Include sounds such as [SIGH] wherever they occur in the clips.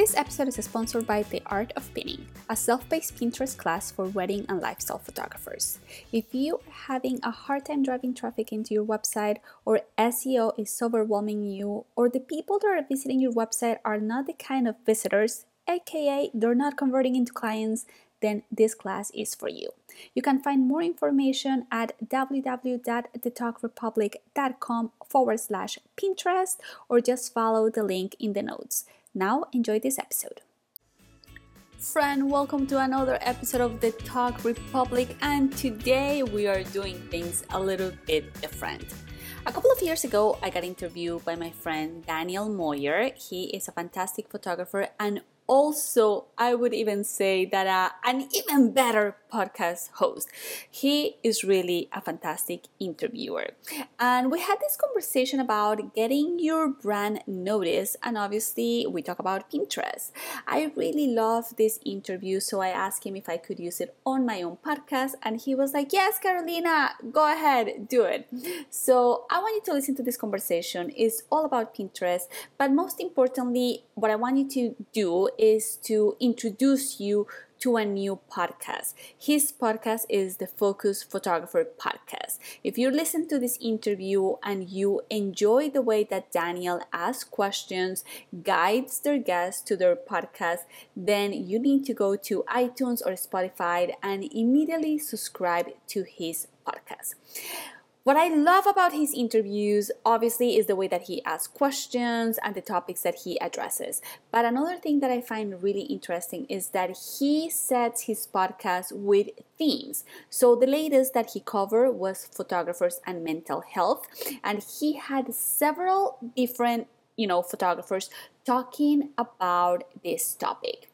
This episode is sponsored by The Art of Pinning, a self paced Pinterest class for wedding and lifestyle photographers. If you are having a hard time driving traffic into your website, or SEO is overwhelming you, or the people that are visiting your website are not the kind of visitors, aka they're not converting into clients, then this class is for you. You can find more information at www.thetogrepublic.com forward slash Pinterest or just follow the link in the notes. Now, enjoy this episode. Friend, welcome to another episode of the Tog Republic, and today we are doing things a little bit different. A couple of years ago, I got interviewed by my friend Daniel Moyer. He is a fantastic photographer and also, I would even say that uh, an even better podcast host. He is really a fantastic interviewer. And we had this conversation about getting your brand noticed, and obviously, we talk about Pinterest. I really love this interview, so I asked him if I could use it on my own podcast, and he was like, Yes, Carolina, go ahead, do it. So, I want you to listen to this conversation. It's all about Pinterest, but most importantly, what I want you to do is to introduce you to a new podcast. His podcast is the Focus Photographer Podcast. If you listen to this interview and you enjoy the way that Daniel asks questions, guides their guests to their podcast, then you need to go to iTunes or Spotify and immediately subscribe to his podcast. What I love about his interviews, obviously, is the way that he asks questions and the topics that he addresses. But another thing that I find really interesting is that he sets his podcast with themes. So the latest that he covered was photographers and mental health, and he had several different, you know, photographers talking about this topic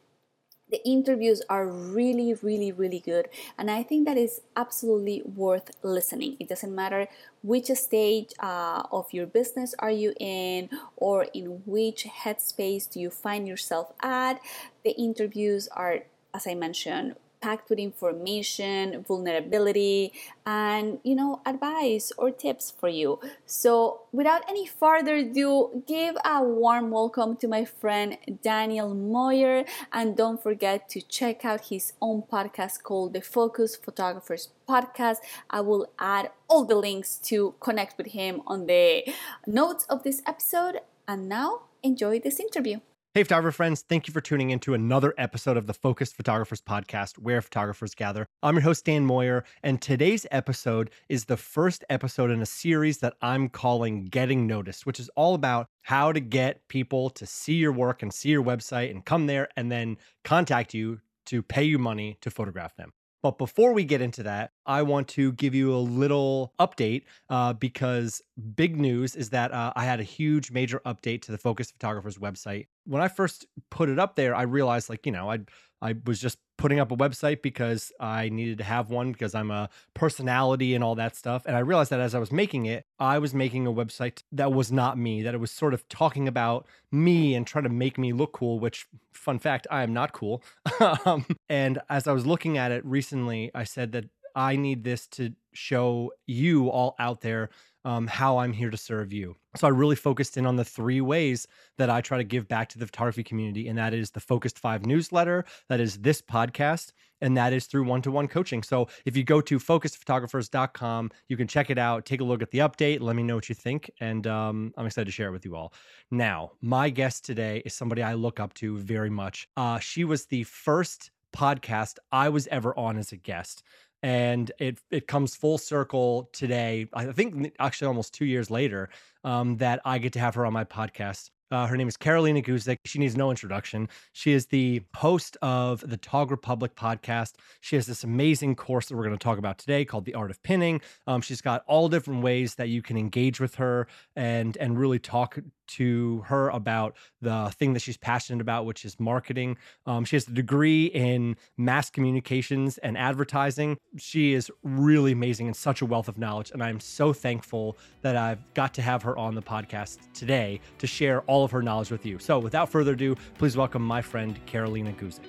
the interviews are really really really good and i think that is absolutely worth listening. It doesn't matter which stage uh, of your business are you in or in which headspace do you find yourself at. The interviews are as i mentioned packed with information, vulnerability, and you know, advice or tips for you. So, without any further ado, give a warm welcome to my friend Daniel Moyer, and don't forget to check out his own podcast called the Focus Photographers Podcast. I will add all the links to connect with him on the notes of this episode. And now, enjoy this interview. Hey, photographer friends, thank you for tuning in to another episode of the Focused Photographers Podcast, where photographers gather. I'm your host, Dan Moyer, and today's episode is the first episode in a series that I'm calling Getting Noticed, which is all about how to get people to see your work and see your website and come there and then contact you to pay you money to photograph them. But before we get into that, I want to give you a little update uh, because big news is that uh, I had a huge major update to the Focus Photographers website. When I first put it up there, I realized, like, you know, I I was just putting up a website because I needed to have one because I'm a personality and all that stuff. And I realized that as I was making it, I was making a website that was not me, that it was sort of talking about me and trying to make me look cool, which, fun fact, I am not cool. [LAUGHS] um, and as I was looking at it recently, I said that I need this to show you all out there um, how I'm here to serve you. So I really focused in on the three ways that I try to give back to the photography community, and that is the Focused Five newsletter, that is this podcast, and that is through one to one coaching. So if you go to focusedphotographers.com, you can check it out, take a look at the update, let me know what you think, and um, I'm excited to share it with you all. Now, my guest today is somebody I look up to very much. Uh, she was the first podcast I was ever on as a guest and it it comes full circle today. I think actually almost two years later um, that I get to have her on my podcast. Uh, her name is Carolina Guzik. She needs no introduction. She is the host of the Tog Republic podcast. She has this amazing course that we're going to talk about today called The Art of Pinning. Um, she's got all different ways that you can engage with her and and really talk to her about the thing that she's passionate about, which is marketing. Um, she has a degree in mass communications and advertising. She is really amazing and such a wealth of knowledge. And I'm so thankful that I've got to have her on the podcast today to share all of her knowledge with you. So without further ado, please welcome my friend, Carolina Guzik.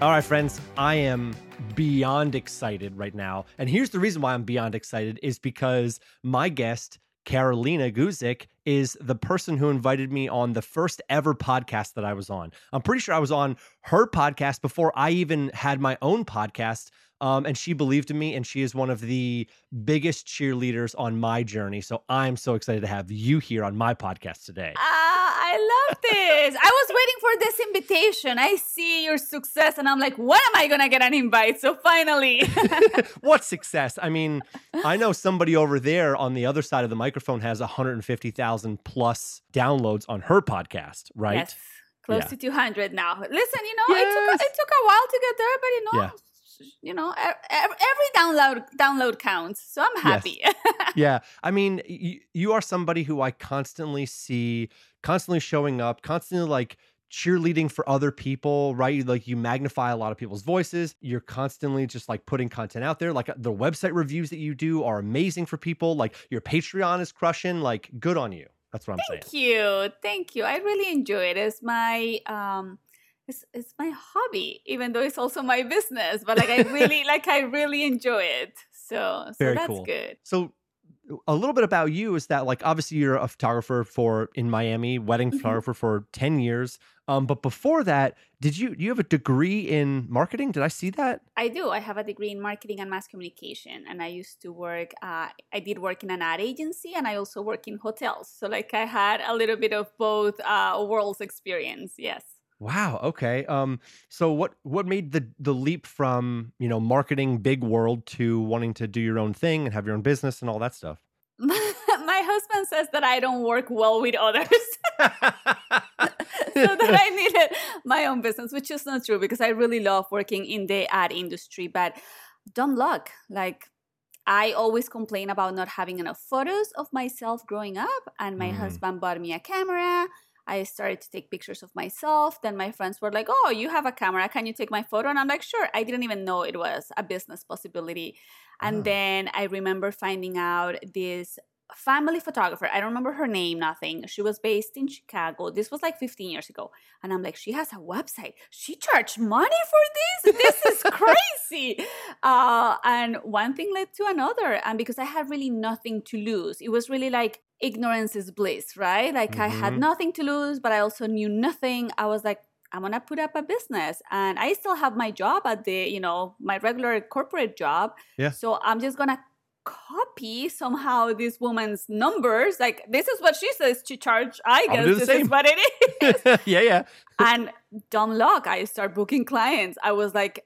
All right, friends, I am beyond excited right now. And here's the reason why I'm beyond excited is because my guest, Carolina Guzik, is the person who invited me on the first ever podcast that I was on. I'm pretty sure I was on her podcast before I even had my own podcast. Um, and she believed in me, and she is one of the biggest cheerleaders on my journey. So I'm so excited to have you here on my podcast today. Ah, I love this. I was waiting for this invitation. I see your success, and I'm like, when am I gonna get an invite? So finally, [LAUGHS] what success? I mean, I know somebody over there on the other side of the microphone has 150,000 plus downloads on her podcast, right? Yes. Close yeah. to 200 now. Listen, you know, yes. it, took, it took a while to get there, but you know, yeah you know every download download counts so i'm happy yes. [LAUGHS] yeah i mean you, you are somebody who i constantly see constantly showing up constantly like cheerleading for other people, right? Like you magnify a lot of people's voices. You're constantly just like putting content out there. Like the website reviews that you do are amazing for people. Like your Patreon is crushing. Like good on you. That's what I'm Thank saying. Thank you. Thank you. I really enjoy it. It's my um it's it's my hobby, even though it's also my business. But like I really [LAUGHS] like I really enjoy it. So, so Very that's cool. good. So a little bit about you is that like obviously you're a photographer for in Miami, wedding mm-hmm. photographer for 10 years. Um, but before that, did you you have a degree in marketing? Did I see that? I do. I have a degree in marketing and mass communication, and I used to work. Uh, I did work in an ad agency, and I also work in hotels. So like I had a little bit of both uh, worlds experience. Yes. Wow. Okay. Um. So what what made the the leap from you know marketing big world to wanting to do your own thing and have your own business and all that stuff? [LAUGHS] My husband says that I don't work well with others, [LAUGHS] so that I [LAUGHS] needed my own business, which is not true because I really love working in the ad industry. But dumb luck, like I always complain about not having enough photos of myself growing up, and my mm. husband bought me a camera I started to take pictures of myself. Then my friends were like, Oh, you have a camera. Can you take my photo? And I'm like, Sure. I didn't even know it was a business possibility. And oh. then I remember finding out this family photographer. I don't remember her name, nothing. She was based in Chicago. This was like 15 years ago. And I'm like, she has a website. She charged money for this? This is [LAUGHS] crazy. uh, and one thing led to another. And because I had really nothing to lose, it was really like, ignorance is bliss, right? Like mm-hmm. I had mm-hmm. nothing to lose, but I also knew nothing. I was like, I'm gonna put up a business, and I still have my job at the, you know, my regular corporate job. Yeah. So I'm just gonna copy somehow this woman's numbers. Like this is what she says to charge. I guess this same. is what it is. [LAUGHS] yeah, yeah. and dumb luck, I start booking clients. I was like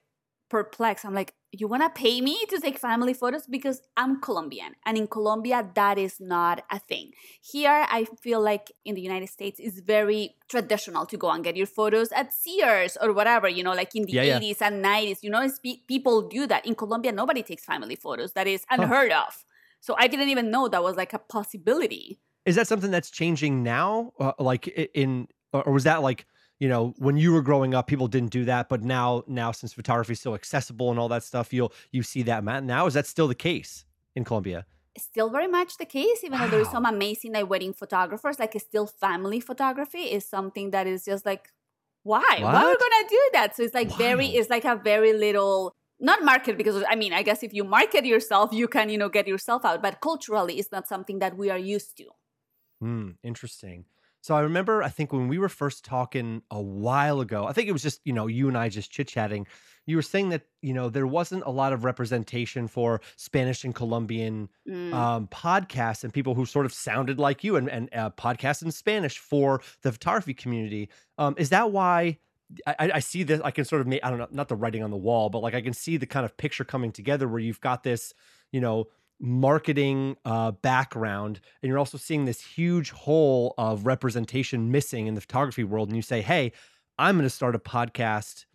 perplexed. I'm like, you want to pay me to take family photos because I'm Colombian and in Colombia that is not a thing. Here I feel like in the United States it's very traditional to go and get your photos at Sears or whatever, you know, like in the yeah, 80s yeah. and 90s, you know, people do that. In Colombia nobody takes family photos. That is unheard huh. of. So I didn't even know that was like a possibility. Is that something that's changing now uh, like in or was that like you know when you were growing up people didn't do that but now now since photography is so accessible and all that stuff you'll you see that now is that still the case in colombia still very much the case even wow. though there's some amazing like wedding photographers like still family photography is something that is just like why what? why are we gonna do that so it's like very it's like a very little not market because i mean i guess if you market yourself you can you know get yourself out but culturally it's not something that we are used to Hmm. interesting So I remember, I think when we were first talking a while ago, I think it was just, you know, you and I just chit chatting. You were saying that, you know, there wasn't a lot of representation for Spanish and Colombian Mm. um, podcasts and people who sort of sounded like you and, and uh, podcasts in Spanish for the photography community. Um, is that why I, I I see this? I can sort of make, I don't know, not the writing on the wall, but like I can see the kind of picture coming together where you've got this, you know, marketing uh, background and you're also seeing this huge hole of representation missing in the photography world. And you say, hey, I'm going to start a podcast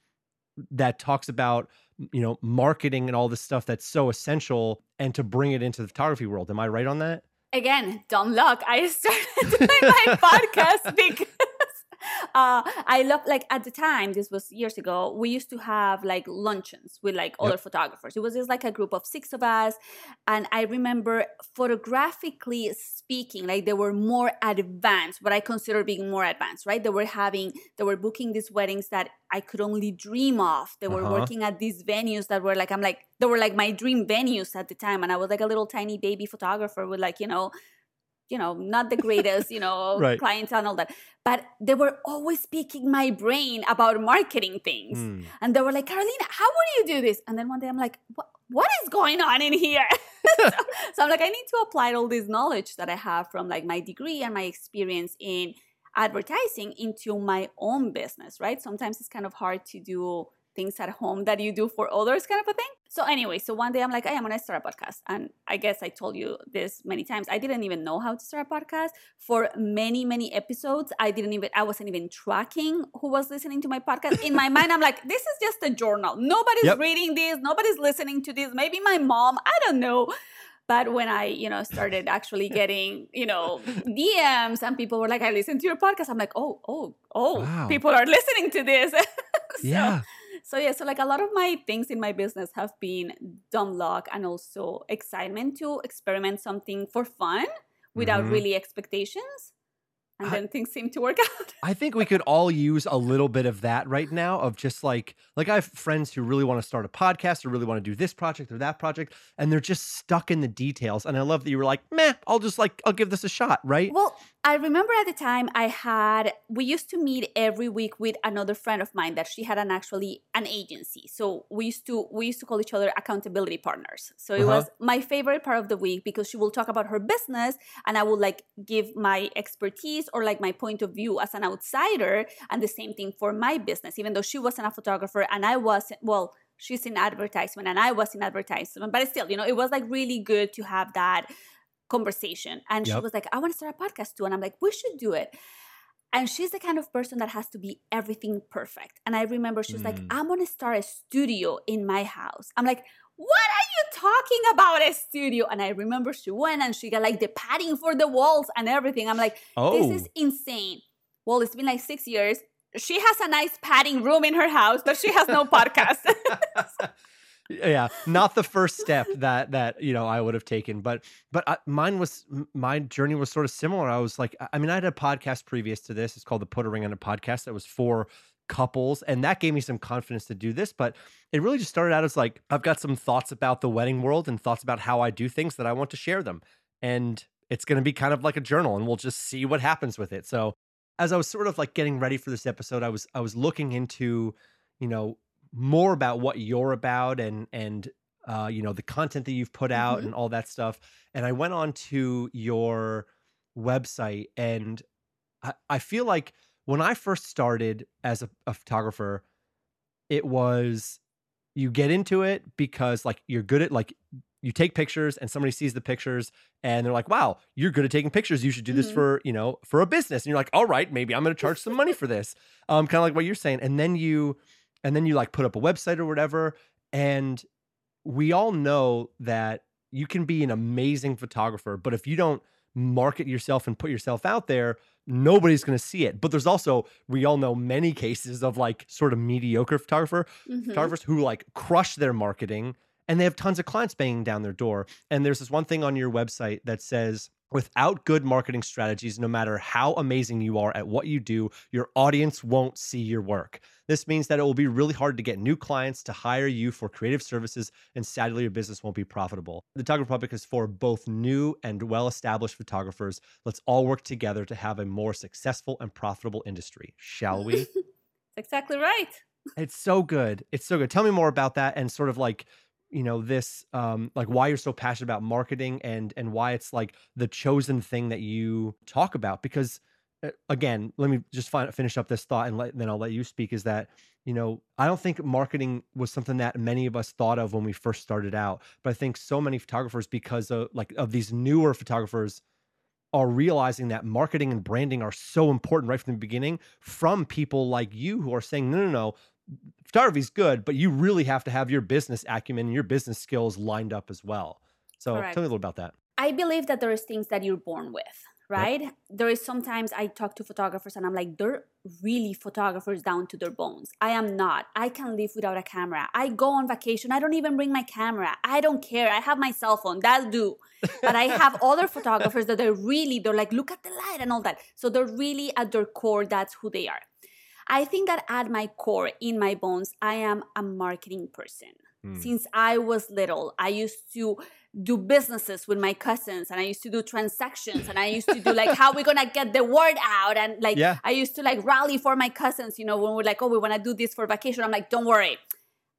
that talks about you know marketing and all this stuff that's so essential and to bring it into the photography world am i right on that again, dumb luck. I started [LAUGHS] doing my podcast because uh, I love like at the time. This was years ago. We used to have like luncheons with like other photographers. It was just like a group of six of us, and I remember photographically speaking, like they were more advanced. What I consider being more advanced, right? They were having, they were booking these weddings that I could only dream of. They were Uh-huh. working at these venues that were like I'm like they were like my dream venues at the time, and I was like a little tiny baby photographer with like you know you know, not the greatest, you know, [LAUGHS] Right. clientele and all that. But they were always picking my brain about marketing things. Hmm. And they were like, Carolina, how would you do this? And then one day I'm like, what, what is going on in here? [LAUGHS] so, [LAUGHS] so I'm like, I need to apply all this knowledge that I have from like my degree and my experience in advertising into my own business, right? Sometimes it's kind of hard to do things at home that you do for others kind of a thing. So anyway, so one day I'm like, hey, I'm gonna start a podcast. And I guess I told you this many times. I didn't even know how to start a podcast. For many, many episodes, I didn't even I wasn't even tracking who was listening to my podcast. In my mind, I'm like, this is just a journal. Nobody's Yep. reading this, nobody's listening to this. Maybe my mom, I don't know. But when I, you know, started actually [LAUGHS] getting, you know, DMs and people were like, I listened to your podcast. I'm like, oh, oh, oh, Wow. people are listening to this. [LAUGHS] So- yeah so yeah, so like a lot of my things in my business have been dumb luck and also excitement to experiment something for fun without Mhm. really expectations. And I- then things seem to work [LAUGHS] out. I think we could all use a little bit of that right now of just like like I have friends who really want to start a podcast or really want to do this project or that project and they're just stuck in the details and I love that you were like, "Meh, I'll just like I'll give this a shot," right? Well, I remember at the time I had we used to meet every week with another friend of mine that she had an actually an agency. So we used to we used to call each other accountability partners. So it Uh-huh. was my favorite part of the week because she will talk about her business and I will like give my expertise or like my point of view as an outsider and the same thing for my business even though she wasn't a photographer and I wasn't well she's in advertisement and I was in advertisement but still you know it was like really good to have that conversation. And she was like, I want to start a podcast too. And I'm like, we should do it. And she's the kind of person that has to be everything perfect. And I remember she was like, Mm. I'm going to start a studio in my house. I'm like, what are you talking about a studio? And I remember she went and she got like the padding for the walls and everything. I'm like, oh. this is oh. insane. Well, it's been like six years. She has a nice padding room in her house, but she has no podcast. [LAUGHS] yeah not the first step that that you know i would have taken but but I, mine was my journey was sort of similar i was like I- i mean i had a podcast previous to this it's called the put a ring on a podcast that was for couples and that gave me some confidence to do this but it really just started out as like i've got some thoughts about the wedding world and thoughts about how i do things that i want to share them and it's going to be kind of like a journal and we'll just see what happens with it so as i was sort of like getting ready for this episode i was i was looking into you know more about what you're about and and uh, you know the content that you've put out Mhm. and all that stuff. And I went on to your website, and I, I feel like when I first started as a, a photographer, it was you get into it because like you're good at like you take pictures and somebody sees the pictures and they're like wow you're good at taking pictures. You should do this Mhm. for you know for a business. And you're like all right maybe i'm going to charge some money for this. Um kind of like what you're saying. And then you and then you like put up a website or whatever. And we all know that you can be an amazing photographer but if you don't market yourself and put yourself out there nobody's going to see it but there's also we all know many cases of like sort of mediocre photographer Mhm. photographers who like crush their marketing and they have tons of clients banging down their door and there's this one thing on your website that says Without good marketing strategies, no matter how amazing you are at what you do, your audience won't see your work. This means that it will be really hard to get new clients to hire you for creative services, and sadly, your business won't be profitable. The Photography Republic is for both new and well established photographers. Let's all work together to have a more successful and profitable industry, shall we? [LAUGHS] That's exactly right. It's so good. It's so good. Tell me more about that and sort of like you know this um like why you're so passionate about marketing and and why it's like the chosen thing that you talk about because uh, again let me just find, finish up this thought and let, then I'll let you speak is that you know I don't think marketing was something that many of us thought of when we first started out but I think so many photographers because of like of these newer photographers are realizing that marketing and branding are so important right from the beginning from people like you who are saying no no no photography is good, but you really have to have your business acumen and your business skills lined up as well. So Correct. tell me a little about that. I believe that there is things that you're born with, right? Yep. There is sometimes I talk to photographers and I'm like, they're really photographers down to their bones. I am not. I can live without a camera. I go on vacation. I don't even bring my camera. I don't care. I have my cell phone. That'll do. but I have [LAUGHS] other photographers that are really, they're like, look at the light and all that. So they're really at their core, that's who they are. I think that at my core, in my bones, I am a marketing person. Mm. Since I was little, I used to do businesses with my cousins and I used to do transactions and I used to do like how we're gonna get the word out and like yeah. I used to like rally for my cousins, you know, when we're like, oh, we wanna do this for vacation. I'm like, don't worry.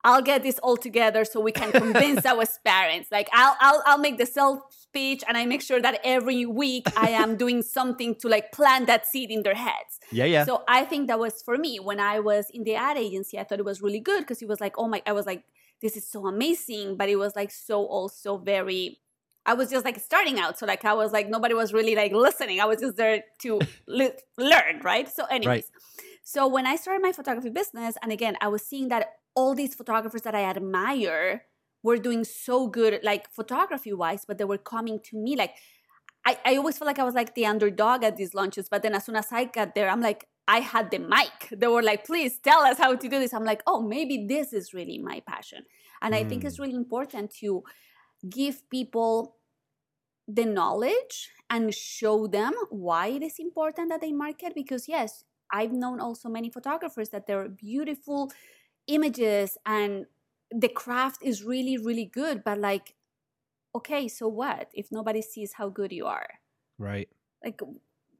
I'll get this all together so we can convince [LAUGHS] our parents. Like I'll I'll I'll make the sales speech and I make sure that every week I am doing something to like plant that seed in their heads. Yeah, yeah. So I think that was for me when I was in the ad agency. I thought it was really good because it was like, oh my, I was like, this is so amazing, but it was like so also very. I was just like starting out, so like I was like nobody was really like listening. I was just there to le- learn, right? So, anyways. Right. So when I started my photography business, and again, I was seeing that all these photographers that I admire were doing so good, like photography wise, but they were coming to me like I, I always felt like I was like the underdog at these launches. But then as soon as I got there, I'm like, I had the mic. They were like, please tell us how to do this. I'm like, oh, maybe this is really my passion. And mm. I think it's mm. really important to give people the knowledge and show them why it is important that they market. Because, yes, I've known also many photographers that they're beautiful images and the craft is really really good but like okay so what if nobody sees how good you are? Right. Like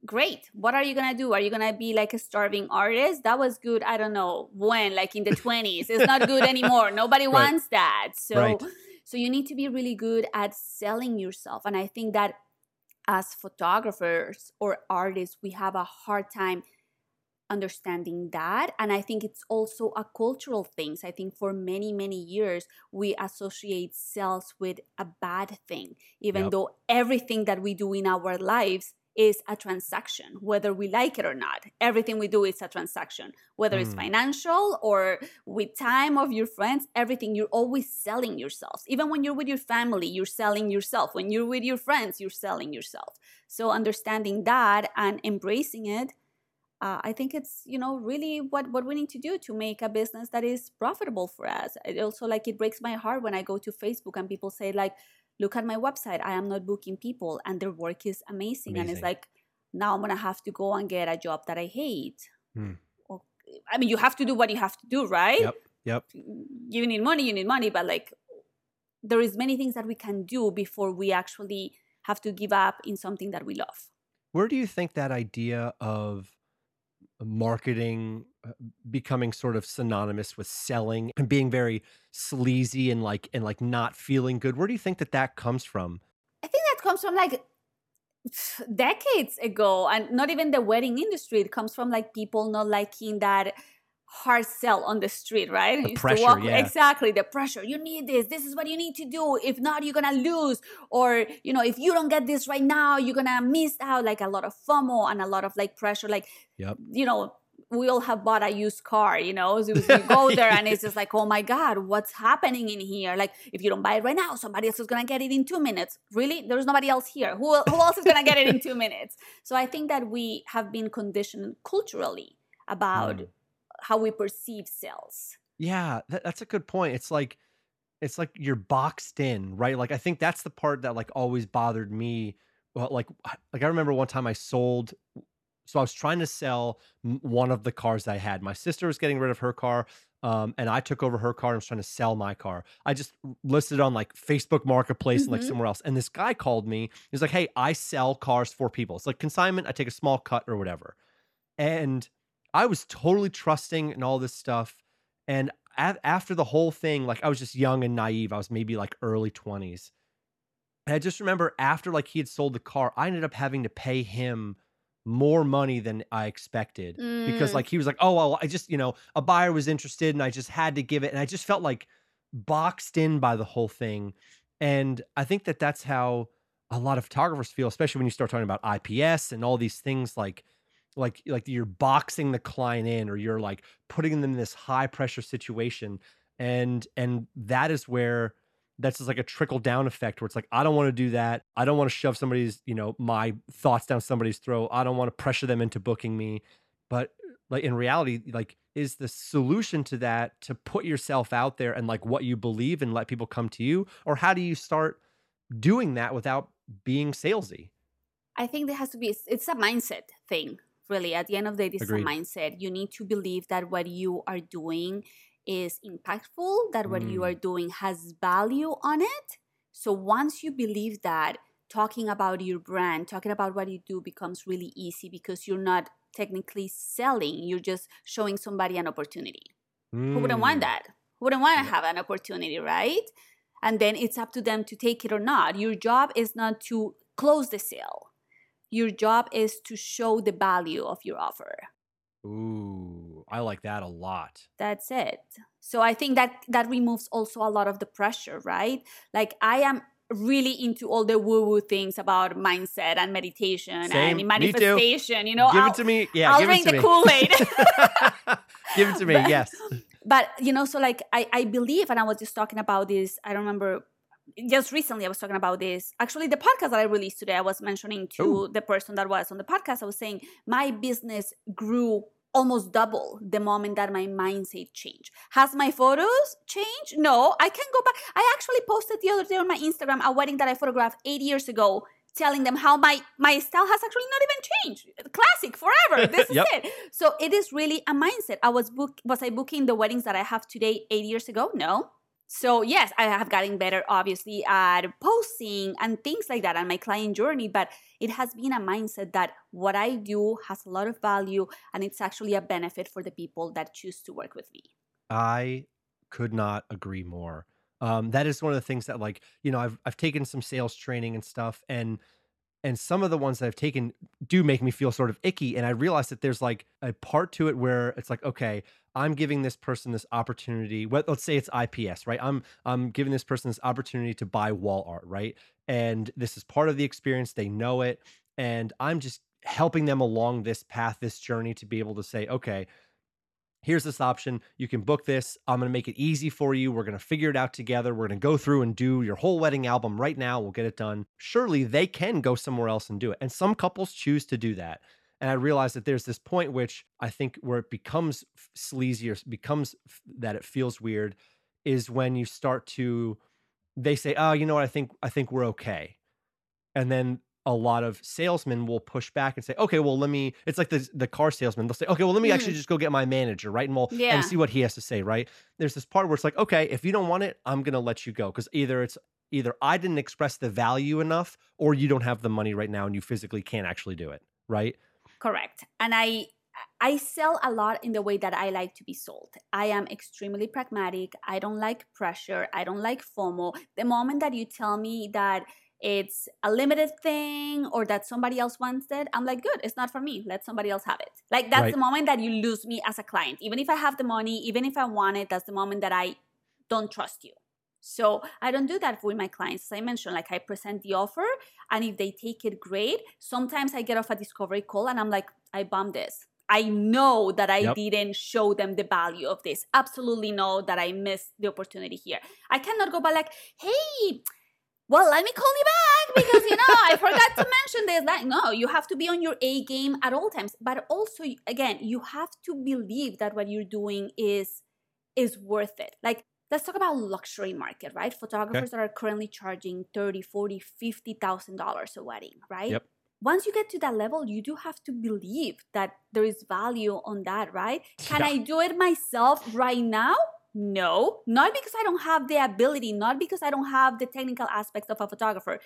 great. What are you gonna do? Are you gonna be like a starving artist? That was good i don't know when like in the [LAUGHS] 20s it's not good anymore. Nobody right. wants that. So right. so you need to be really good at selling yourself and i think that as photographers or artists we have a hard time understanding that and i think it's also a cultural thing. I think for many many years we associate sales with a bad thing even yep. though everything that we do in our lives is a transaction whether we like it or not. Everything we do is a transaction whether mm. it's financial or with time of your friends everything. You're always selling yourself. Even when you're with your family you're selling yourself. When you're with your friends you're selling yourself. So understanding that and embracing it uh, I think it's you know really what what we need to do to make a business that is profitable for us. It also like it breaks my heart when I go to Facebook and people say like, "Look at my website. I am not booking people, and their work is amazing." amazing. And it's like now I'm gonna have to go and get a job that I hate. Hmm. I mean, you have to do what you have to do, right? Yep. Yep. You need money. You need money, but like there is many things that we can do before we actually have to give up in something that we love. Where do you think that idea of marketing uh, becoming sort of synonymous with selling and being very sleazy and like and like not feeling good where do you think that that comes from? I think that comes from like decades ago and not even the wedding industry. It comes from like people not liking that hard sell on the street, right? The pressure, walk, yeah. Exactly, the pressure. You need this. This is what you need to do. If not, you're gonna lose. Or you know, if you don't get this right now, you're gonna miss out. Like a lot of FOMO and a lot of like pressure. Like, yep. you know, we all have bought a used car. You know, so [LAUGHS] you go there and it's just like, oh my god, what's happening in here? Like, if you don't buy it right now, somebody else is gonna get it in two minutes. Really? There's nobody else here. Who who else is gonna get it in two minutes? So I think that we have been conditioned culturally about. Mm how we perceive sales. Yeah, that, that's a good point. It's like it's like you're boxed in, right? Like I think that's the part that like always bothered me well, like like I remember one time I sold so I was trying to sell one of the cars I had. My sister was getting rid of her car, um, and I took over her car and was trying to sell my car. I just listed on like Facebook Marketplace mm-hmm. and like somewhere else. And this guy called me. He's like, "Hey, I sell cars for people. It's like consignment. I take a small cut or whatever." And I was totally trusting and all this stuff. And a- after the whole thing, like I was just young and naive. I was maybe like early twenties. And I just remember after like he had sold the car, I ended up having to pay him more money than I expected mm. because like he was like, "Oh, well, I just, you know, a buyer was interested and I just had to give it." And I just felt like boxed in by the whole thing. And I think that that's how a lot of photographers feel, especially when you start talking about IPS and all these things like like like you're boxing the client in or you're like putting them in this high pressure situation and and that is where that's just like a trickle down effect where it's like i don't want to do that. I don't want to shove somebody's you know my thoughts down somebody's throat. I don't want to pressure them into booking me. But like in reality like is the solution to that to put yourself out there and like what you believe and let people come to you? Or how do you start doing that without being salesy? I think there has to be it's a mindset thing really at the end of the day this Agreed. is a mindset you need to believe that what you are doing is impactful, that what mm. you are mm. doing has value on it. So once you believe that, talking about your brand, talking about what you do becomes really easy because you're not technically selling, you're just showing somebody an opportunity. Mm. Who wouldn't want mm. that? Who wouldn't want to have an opportunity, right? And then it's up to them to take it or not. Your job is not to close the sale. Your job is to show the value of your offer. Ooh, I like that a lot. That's it. So I think that that removes also a lot of the pressure, right? Like I am really into all the woo-woo things about mindset and meditation Same. and manifestation. You know, give I'll, it to me. Yeah, I'll drink the Kool Aid. [LAUGHS] give it to me. [LAUGHS] But, yes. But you know, so like I I believe, and I was just talking about this. I don't remember just recently I was talking about this. Actually, the podcast that I released today, I was mentioning to Ooh. the person that was on the podcast, I was saying my business grew almost double the moment that my mindset changed. Has my photos changed? No, I can go back. I actually posted the other day on my Instagram a wedding that I photographed eight years ago telling them how my my style has actually not even changed classic forever [LAUGHS] this is yep. it so it is really a mindset i was book was i booking the weddings that i have today eight years ago no so yes i have gotten better obviously at posting and things like that on my client journey but it has been a mindset that what i do has a lot of value and it's actually a benefit for the people that choose to work with me. I could not agree more. Um, that is one of the things that like you know i've, I've taken some sales training and stuff and and some of the ones that I've taken do make me feel sort of icky. And I realize that there's like a part to it where it's like, okay, I'm giving this person this opportunity. Let's say it's IPS, right? I'm I'm giving this person this opportunity to buy wall art, right? And this is part of the experience. They know it, and I'm just helping them along this path, this journey to be able to say, okay, here's this option. You can book this. I'm going to make it easy for you. We're going to figure it out together. We're going to go through and do your whole wedding album right now. We'll get it done. Surely they can go somewhere else and do it. And some couples choose to do that. And I realize that there's this point which I think where it becomes sleazy or becomes that it feels weird is when you start to they say, "Oh, you know what? I think I think we're okay." And then a lot of salesmen will push back and say, okay, well, let me, it's like the, the car salesman. They'll say, okay, well, let me mm. actually just go get my manager, right? And we'll, yeah. and see what he has to say, right? There's this part where it's like, okay, if you don't want it, I'm going to let you go. Cause either it's, either I didn't express the value enough or you don't have the money right now and you physically can't actually do it, right? Correct. And I, I sell a lot in the way that I like to be sold. I am extremely pragmatic. I don't like pressure. I don't like FOMO. The moment that you tell me that it's a limited thing or that somebody else wants it, I'm like, good, it's not for me. Let somebody else have it. Like that's right. the moment that you lose me as a client. Even if I have the money, even if I want it, that's the moment that I don't trust you. So I don't do that with my clients. As I mentioned, like I present the offer, and if they take it, great. Sometimes I get off a discovery call and I'm like, I bombed this. I know that I yep. didn't show them the value of this. Absolutely know that I missed the opportunity here. I cannot go back like, hey, well, let me call you back because you know I forgot to mention this. Like, no, you have to be on your A game at all times. But also, again, you have to believe that what you're doing is is worth it. Like let's talk about luxury market, right? Photographers okay. that are currently charging 30, 40, 50,000 dollars a wedding, right? Yep. Once you get to that level, you do have to believe that there is value on that, right? Can yeah. I do it myself right now? No, not because I don't have the ability, not because I don't have the technical aspects of a photographer.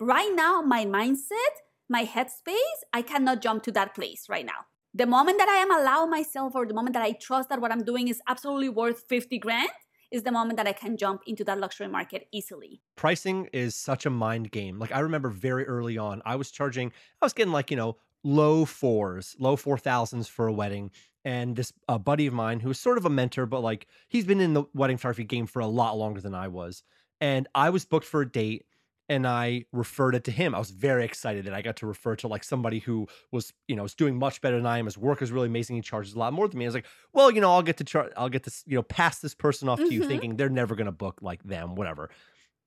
Right now, my mindset, my headspace, I cannot jump to that place right now. The moment that I am allow myself or the moment that I trust that what I'm doing is absolutely worth 50 grand is the moment that I can jump into that luxury market easily. Pricing is such a mind game. Like I remember very early on, I was charging, I was getting like, you know, low fours, low four thousands for a wedding and this uh, buddy of mine who was sort of a mentor, but like he's been in the wedding photography game for a lot longer than I was. And I was booked for a date and I referred it to him. I was very excited that I got to refer to like somebody who was, you know, was doing much better than I am. His work is really amazing. He charges a lot more than me. I was like, well, you know, I'll get to char- I'll get this, you know, pass this person off mm-hmm. to you, mm-hmm. thinking they're never gonna book like them, whatever.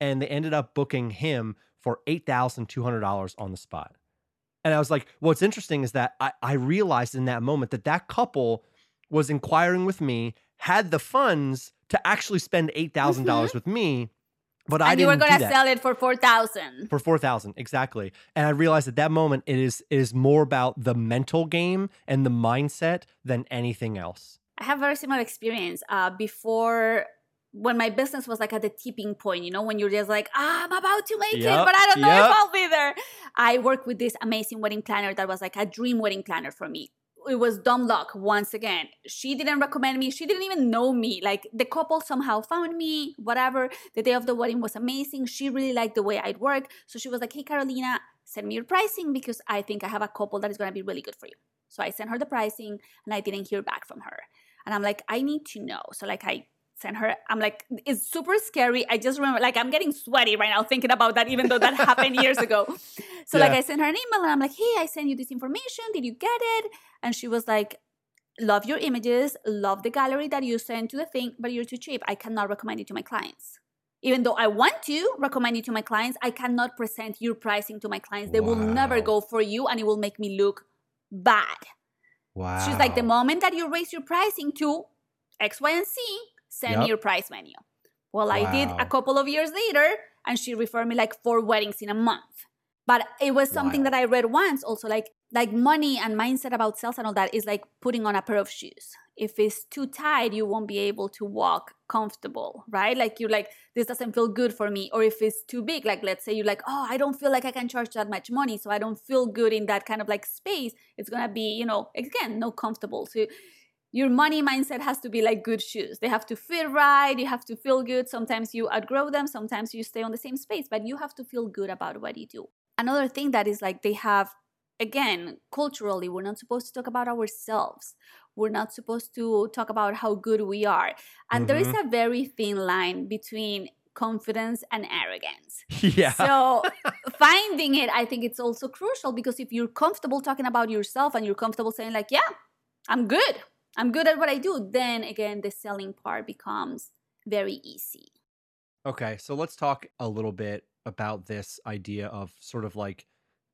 And they ended up booking him for eight thousand two hundred dollars on the spot. And I was like, what's interesting is that I, I realized in that moment that that couple was inquiring with me, had the funds to actually spend $8,000 mm-hmm. dollars with me. But I and I you were going to sell it for four thousand. For four thousand, exactly. And I realized at that moment it is it is more about the mental game and the mindset than anything else. I have a very similar experience. Uh, before when my business was like at the tipping point, you know, when you're just like, ah, I'm about to make yep, it, but I don't know yep. if I'll be there. I worked with this amazing wedding planner that was like a dream wedding planner for me. It was dumb luck once again. She didn't recommend me. She didn't even know me. Like the couple somehow found me, whatever. The day of the wedding was amazing. She really liked the way I'd work. So she was like, hey, Carolina, send me your pricing because I think I have a couple that is going to be really good for you. So I sent her the pricing and I didn't hear back from her. And I'm like, I need to know. So like I sent her. I'm like, it's super scary. I just remember, like, I'm getting sweaty right now thinking about that, even though that [LAUGHS] happened years ago. So, yeah. like, I sent her an email and I'm like, hey, I sent you this information. Did you get it? And she was like, love your images, love the gallery that you sent to the thing, but you're too cheap. I cannot recommend it to my clients. Even though I want to recommend it to my clients, I cannot present your pricing to my clients. They wow. will never go for you and it will make me look bad. Wow. She's like, the moment that you raise your pricing to X, Y, and Z, send yep. me your price menu. Well, wow. I did a couple of years later, and she referred me like four weddings in a month. But it was something wow. that I read once also, like like money and mindset about sales and all that is like putting on a pair of shoes. If it's too tight, you won't be able to walk comfortable, right? Like you're like, this doesn't feel good for me. Or if it's too big, like let's say you're like, oh, I don't feel like I can charge that much money, so I don't feel good in that kind of like space. It's gonna be, you know, again, no comfortable. So your money mindset has to be like good shoes. They have to fit right. You have to feel good. Sometimes you outgrow them. Sometimes you stay on the same space, but you have to feel good about what you do. Another thing that is like they have, again, culturally, we're not supposed to talk about ourselves. We're not supposed to talk about how good we are. And mm-hmm. there is mm-hmm. a very thin line between confidence and arrogance. [LAUGHS] Yeah. So finding it, I think it's also crucial because if you're comfortable talking about yourself and you're comfortable saying, like, yeah, I'm good I'm good at what I do, then again, the selling part becomes very easy. Okay, so let's talk a little bit about this idea of sort of like,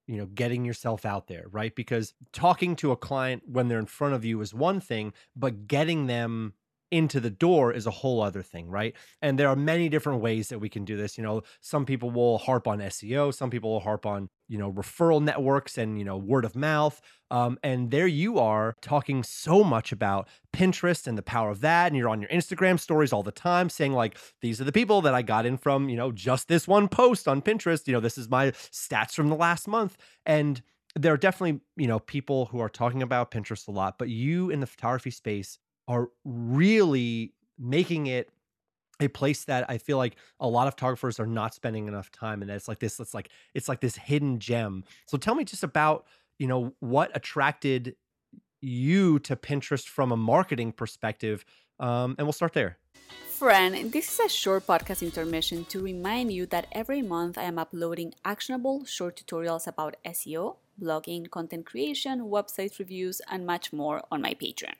you know, getting yourself out there, right? Because talking to a client when they're in front of you is one thing, but getting them into the door is a whole other thing, right? And there are many different ways that we can do this. You know, some people will harp on SEO, some people will harp on, you know, referral networks and, you know, word of mouth. Um, and there you are talking so much about Pinterest and the power of that. And you're on your Instagram stories all the time saying, like, these are the people that I got in from, you know, just this one post on Pinterest. You know, this is my stats from the last month. And there are definitely, you know, people who are talking about Pinterest a lot, but you in the photography space are really making it a place that I feel like a lot of photographers are not spending enough time and it's like this it's like it's like this hidden gem. So tell me just about, you know, what attracted you to Pinterest from a marketing perspective um, and we'll start there. Friend, this is a short podcast intermission to remind you that every month I am uploading actionable short tutorials about SEO, blogging, content creation, website reviews, and much more on my Patreon.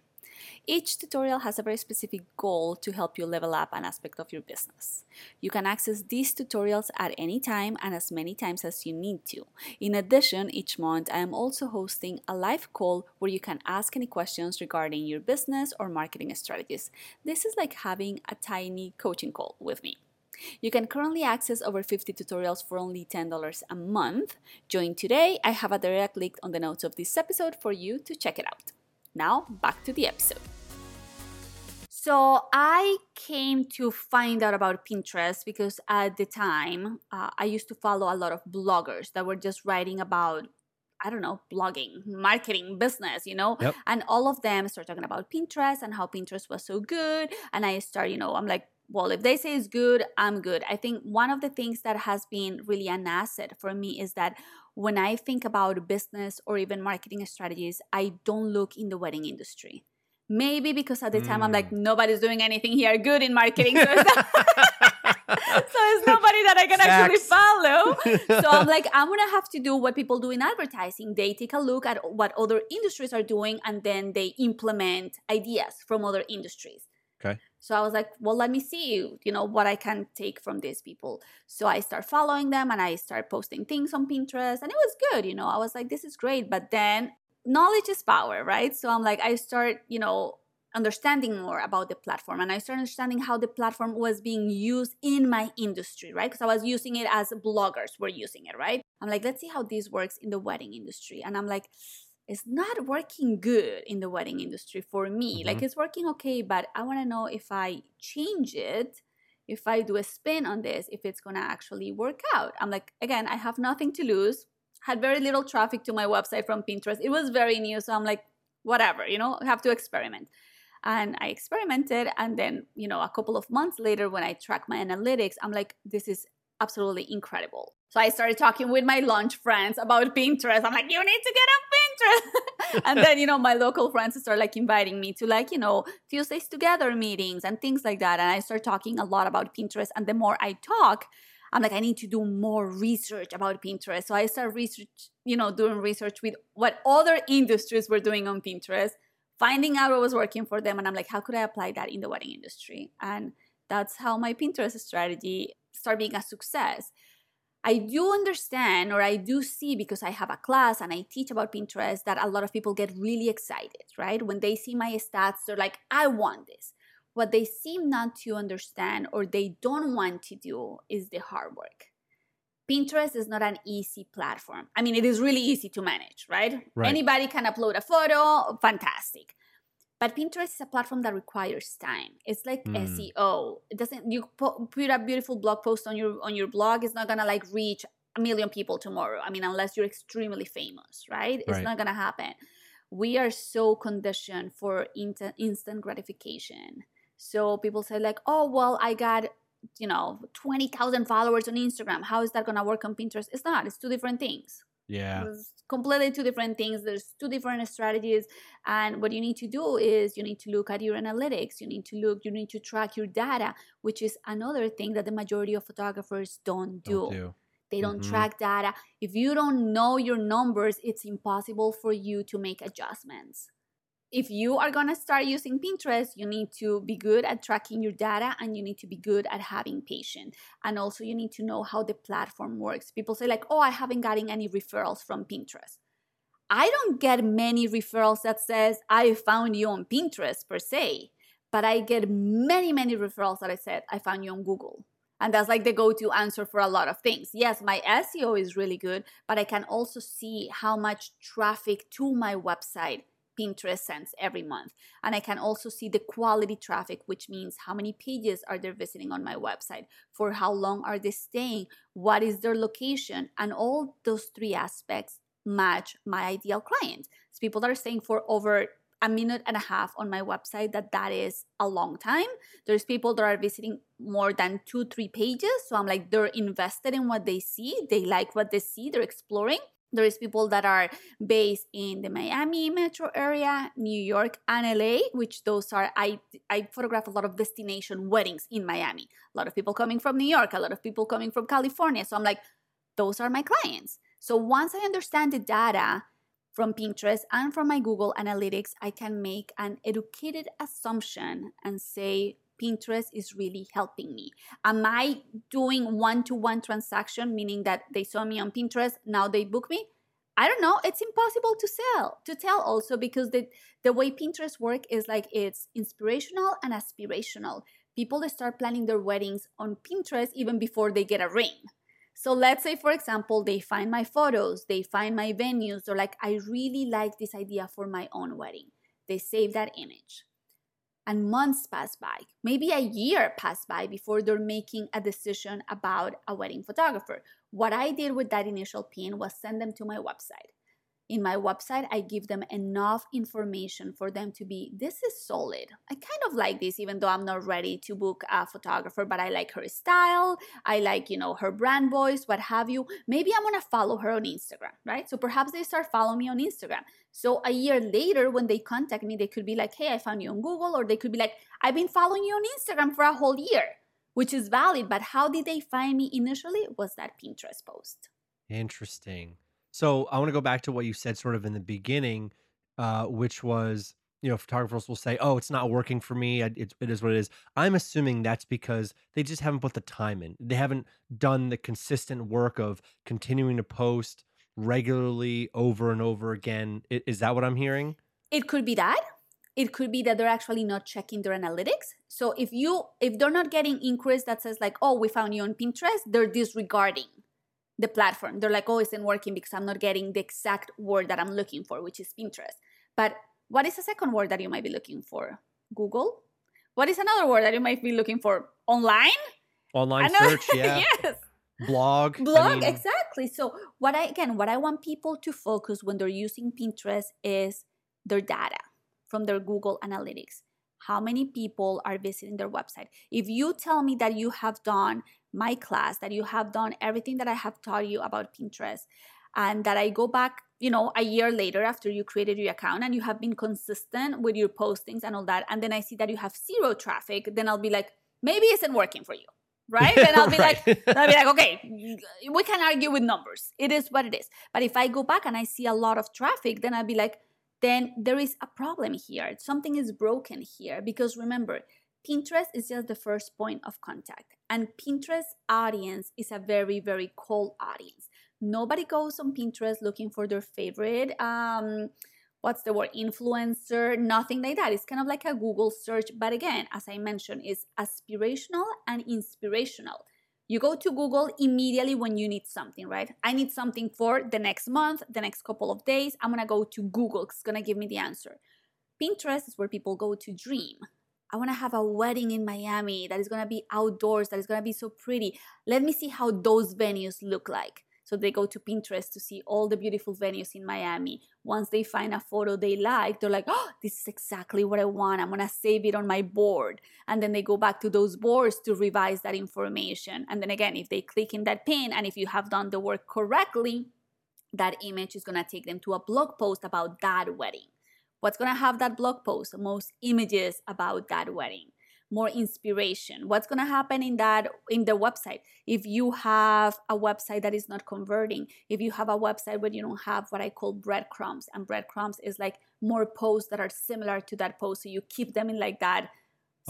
Each tutorial has a very specific goal to help you level up an aspect of your business. You can access these tutorials at any time and as many times as you need to. In addition, each month I am also hosting a live call where you can ask any questions regarding your business or marketing strategies. This is like having a tiny coaching call with me. You can currently access over 50 tutorials for only $10 a month. Join today. I have a direct link on the notes of this episode for you to check it out. Now, back to the episode. So, I came to find out about Pinterest because at the time uh, I used to follow a lot of bloggers that were just writing about I don't know, blogging, marketing, business, you know? Yep. And all of them start talking about Pinterest and how Pinterest was so good. And I start, you know, I'm like, well, if they say it's good, I'm good. I think one of the things that has been really an asset for me is that when I think about business or even marketing strategies, I don't look in the wedding industry. Maybe because at the time I'm like, Mm. nobody's doing anything here good in marketing. So it's, [LAUGHS] so it's nobody that I can actually follow. [LAUGHS] So I'm like, I'm gonna have to do what people do in advertising. They take a look at what other industries are doing and then they implement ideas from other industries. Okay. So I was like, well, let me see, you know, what I can take from these people. So I start following them and I start posting things on Pinterest and it was good, you know. I was like, this is great. But then knowledge is power, right? So I'm like, I start, you know, understanding more about the platform and I started understanding how the platform was being used in my industry, right? Because I was using it as bloggers were using it, right? I'm like, let's see how this works in the wedding industry. And I'm like, it's not working good in the wedding industry for me. Like Mhm. it's working okay, but I want to know if I change it, if I do a spin on this, if it's going to actually work out. I'm like, again, I have nothing to lose. Had very little traffic to my website from Pinterest. It was very new, so I'm like, whatever, you know, I have to experiment. And I experimented, and then, you know, a couple of months later, when I track my analytics, I'm like, this is absolutely incredible. So I started talking with my lunch friends about Pinterest. I'm like, you need to get on Pinterest. [LAUGHS] and then, you know, my local friends start like inviting me to like, you know, Tuesdays together meetings and things like that. And I start talking a lot about Pinterest. And the more I talk, I'm like, I need to do more research about Pinterest. So I start research, you know, doing research with what other industries were doing on Pinterest, finding out what was working for them. And I'm like, how could I apply that in the wedding industry? And that's how my Pinterest strategy started being a success. I do understand or I do see because I have a class and I teach about Pinterest that a lot of people get really excited, right? When they see my stats, they're like, I want this. What they seem not to understand or they don't want to do is the hard work. Pinterest is not an easy platform. I mean, it is really easy to manage, right? Right. Anybody can upload a photo, fantastic. But Pinterest is a platform that requires time. It's like Mm. SEO. It doesn't you po- put a beautiful blog post on your on your blog, it's not gonna like reach a million people tomorrow. I mean, unless you're extremely famous, right? It's Right. not gonna happen. We are so conditioned for instant gratification. So people say like, "Oh, well, I got you know 20,000 followers on Instagram. How is that gonna work on Pinterest?" It's not. It's two different things. Yeah. Completely two different things. There's two different strategies. And what you need to do is you need to look at your analytics. You need to look, you need to track your data, which is another thing that the majority of photographers don't do. Don't do. They don't Mhm. track data. If you don't know your numbers, it's impossible for you to make adjustments. If you are going to start using Pinterest, you need to be good at tracking your data and you need to be good at having patience. And also you need to know how the platform works. People say like, "Oh, I haven't gotten any referrals from Pinterest." I don't get many referrals that says I found you on Pinterest per se, but I get many many referrals that I said I found you on Google. And that's like the go-to answer for a lot of things. Yes, my SEO is really good, but I can also see how much traffic to my website Pinterest sends every month. And I can also see the quality traffic, which means how many pages are they visiting on my website, for how long are they staying, what is their location, and all those three aspects match my ideal client. It's people that are staying for over a minute and a half on my website that that is a long time. There's people that are visiting more than two three pages. So i'm like they're invested in what they see. They like what they see. They're exploring there is people that are based in the miami metro area new york and la which those are i i photograph a lot of destination weddings in miami. A lot of people coming from new york a lot of people coming from california. So i'm like those are my clients. So once i understand the data from Pinterest and from my Google Analytics, I can make an educated assumption and say, Pinterest is really helping me. Am I doing one to one transaction, meaning that they saw me on Pinterest, now they book me? I don't know. It's impossible to sell to tell also because the the way Pinterest work is like it's inspirational and aspirational. People start planning their weddings on Pinterest even before they get a ring. So let's say, for example, they find my photos, they find my venues, they're like, I really like this idea for my own wedding. They save that image. And months pass by, maybe a year pass by before they're making a decision about a wedding photographer. What I did with that initial pin was send them to my website in my website, I give them enough information for them to be, this is solid. I kind of like this, even though I'm not ready to book a photographer, but I like her style. I like, you know, her brand voice, what have you. Maybe I'm gonna follow her on Instagram, right? So perhaps they start following me on Instagram. So a year later, when they contact me, they could be like, hey, I found you on Google, or they could be like, I've been following you on Instagram for a whole year, which is valid. But how did they find me initially? Was that Pinterest post. Interesting. So I want to go back to what you said sort of in the beginning, uh, which was, you know, photographers will say, "Oh, it's not working for me. It, it is what it is." I'm assuming that's because they just haven't put the time in. They haven't done the consistent work of continuing to post regularly over and over again. Is that what I'm hearing? It could be that. It could be that they're actually not checking their analytics. So if you if they're not getting inquiries that says like, "Oh, we found you on Pinterest," they're disregarding the platform. They're like, oh, it's not working because I'm not getting the exact word that I'm looking for, which is Pinterest. But what is a second word that you might be looking for? Google? What is another word that you might be looking for? Online? Online search, [LAUGHS] yeah. yes. Blog. Blog, I mean... exactly. So what I again, what I want people to focus when they're using Pinterest is their data from their Google Analytics. How many people are visiting their website? If you tell me that you have done my class, that you have done everything that I have taught you about Pinterest, and that I go back, you know, a year later after you created your account and you have been consistent with your postings and all that, and then I see that you have zero traffic, then I'll be like, maybe it isn't working for you. Right? Then I'll be [LAUGHS] right. like, I'll be like, okay, we can argue with numbers. It is what it is. But if I go back and I see a lot of traffic, then I'll be like, then there is a problem here. Something is broken here. Because remember, Pinterest is just the first point of contact. And Pinterest audience is a very, very cold audience. Nobody goes on Pinterest looking for their favorite, um, what's the word, influencer, nothing like that. It's kind of like a Google search. But again, as I mentioned, it's aspirational and inspirational. You go to Google immediately when you need something, right? I need something for the next month, the next couple of days. I'm gonna go to Google, it's gonna give me the answer. Pinterest is where people go to dream. I want to have a wedding in Miami that is going to be outdoors, that is going to be so pretty. Let me see how those venues look like. So they go to Pinterest to see all the beautiful venues in Miami. Once they find a photo they like, they're like, oh, this is exactly what I want. I'm going to save it on my board. And then they go back to those boards to revise that information. And then again, if they click in that pin and if you have done the work correctly, that image is going to take them to a blog post about that wedding. What's going to have that blog post? Most images about that wedding more inspiration. What's going to happen in that in the website? If you have a website that is not converting if you have a website where you don't have what i call breadcrumbs and breadcrumbs is like more posts that are similar to that post so you keep them in like that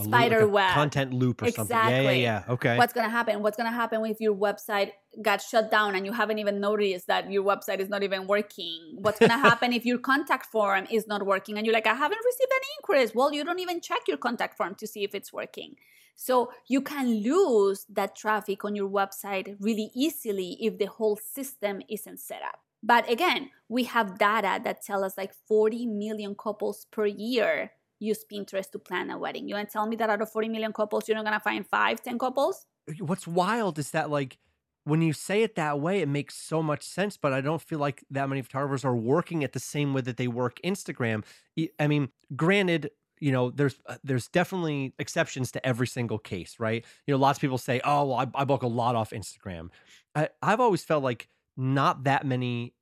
spider loop, like web. content loop or exactly. something. Yeah, yeah yeah. Okay. What's going to happen? What's going to happen if your website got shut down and you haven't even noticed that your website is not even working? What's going [LAUGHS] to happen if your contact form is not working and you're like i haven't received any inquiries. Well you don't even check your contact form to see if it's working. So you can lose that traffic on your website really easily if the whole system isn't set up. But again we have data that tell us like 40 million couples per year use Pinterest to plan a wedding. You want to tell me that out of 40 million couples, you're not going to find five, 10 couples? What's wild is that, like, when you say it that way, it makes so much sense, but I don't feel like that many photographers are working it the same way that they work Instagram. I mean, granted, you know, there's uh, there's definitely exceptions to every single case, right? You know, lots of people say, "Oh, well, I, I book a lot off Instagram." I, I've always felt like not that many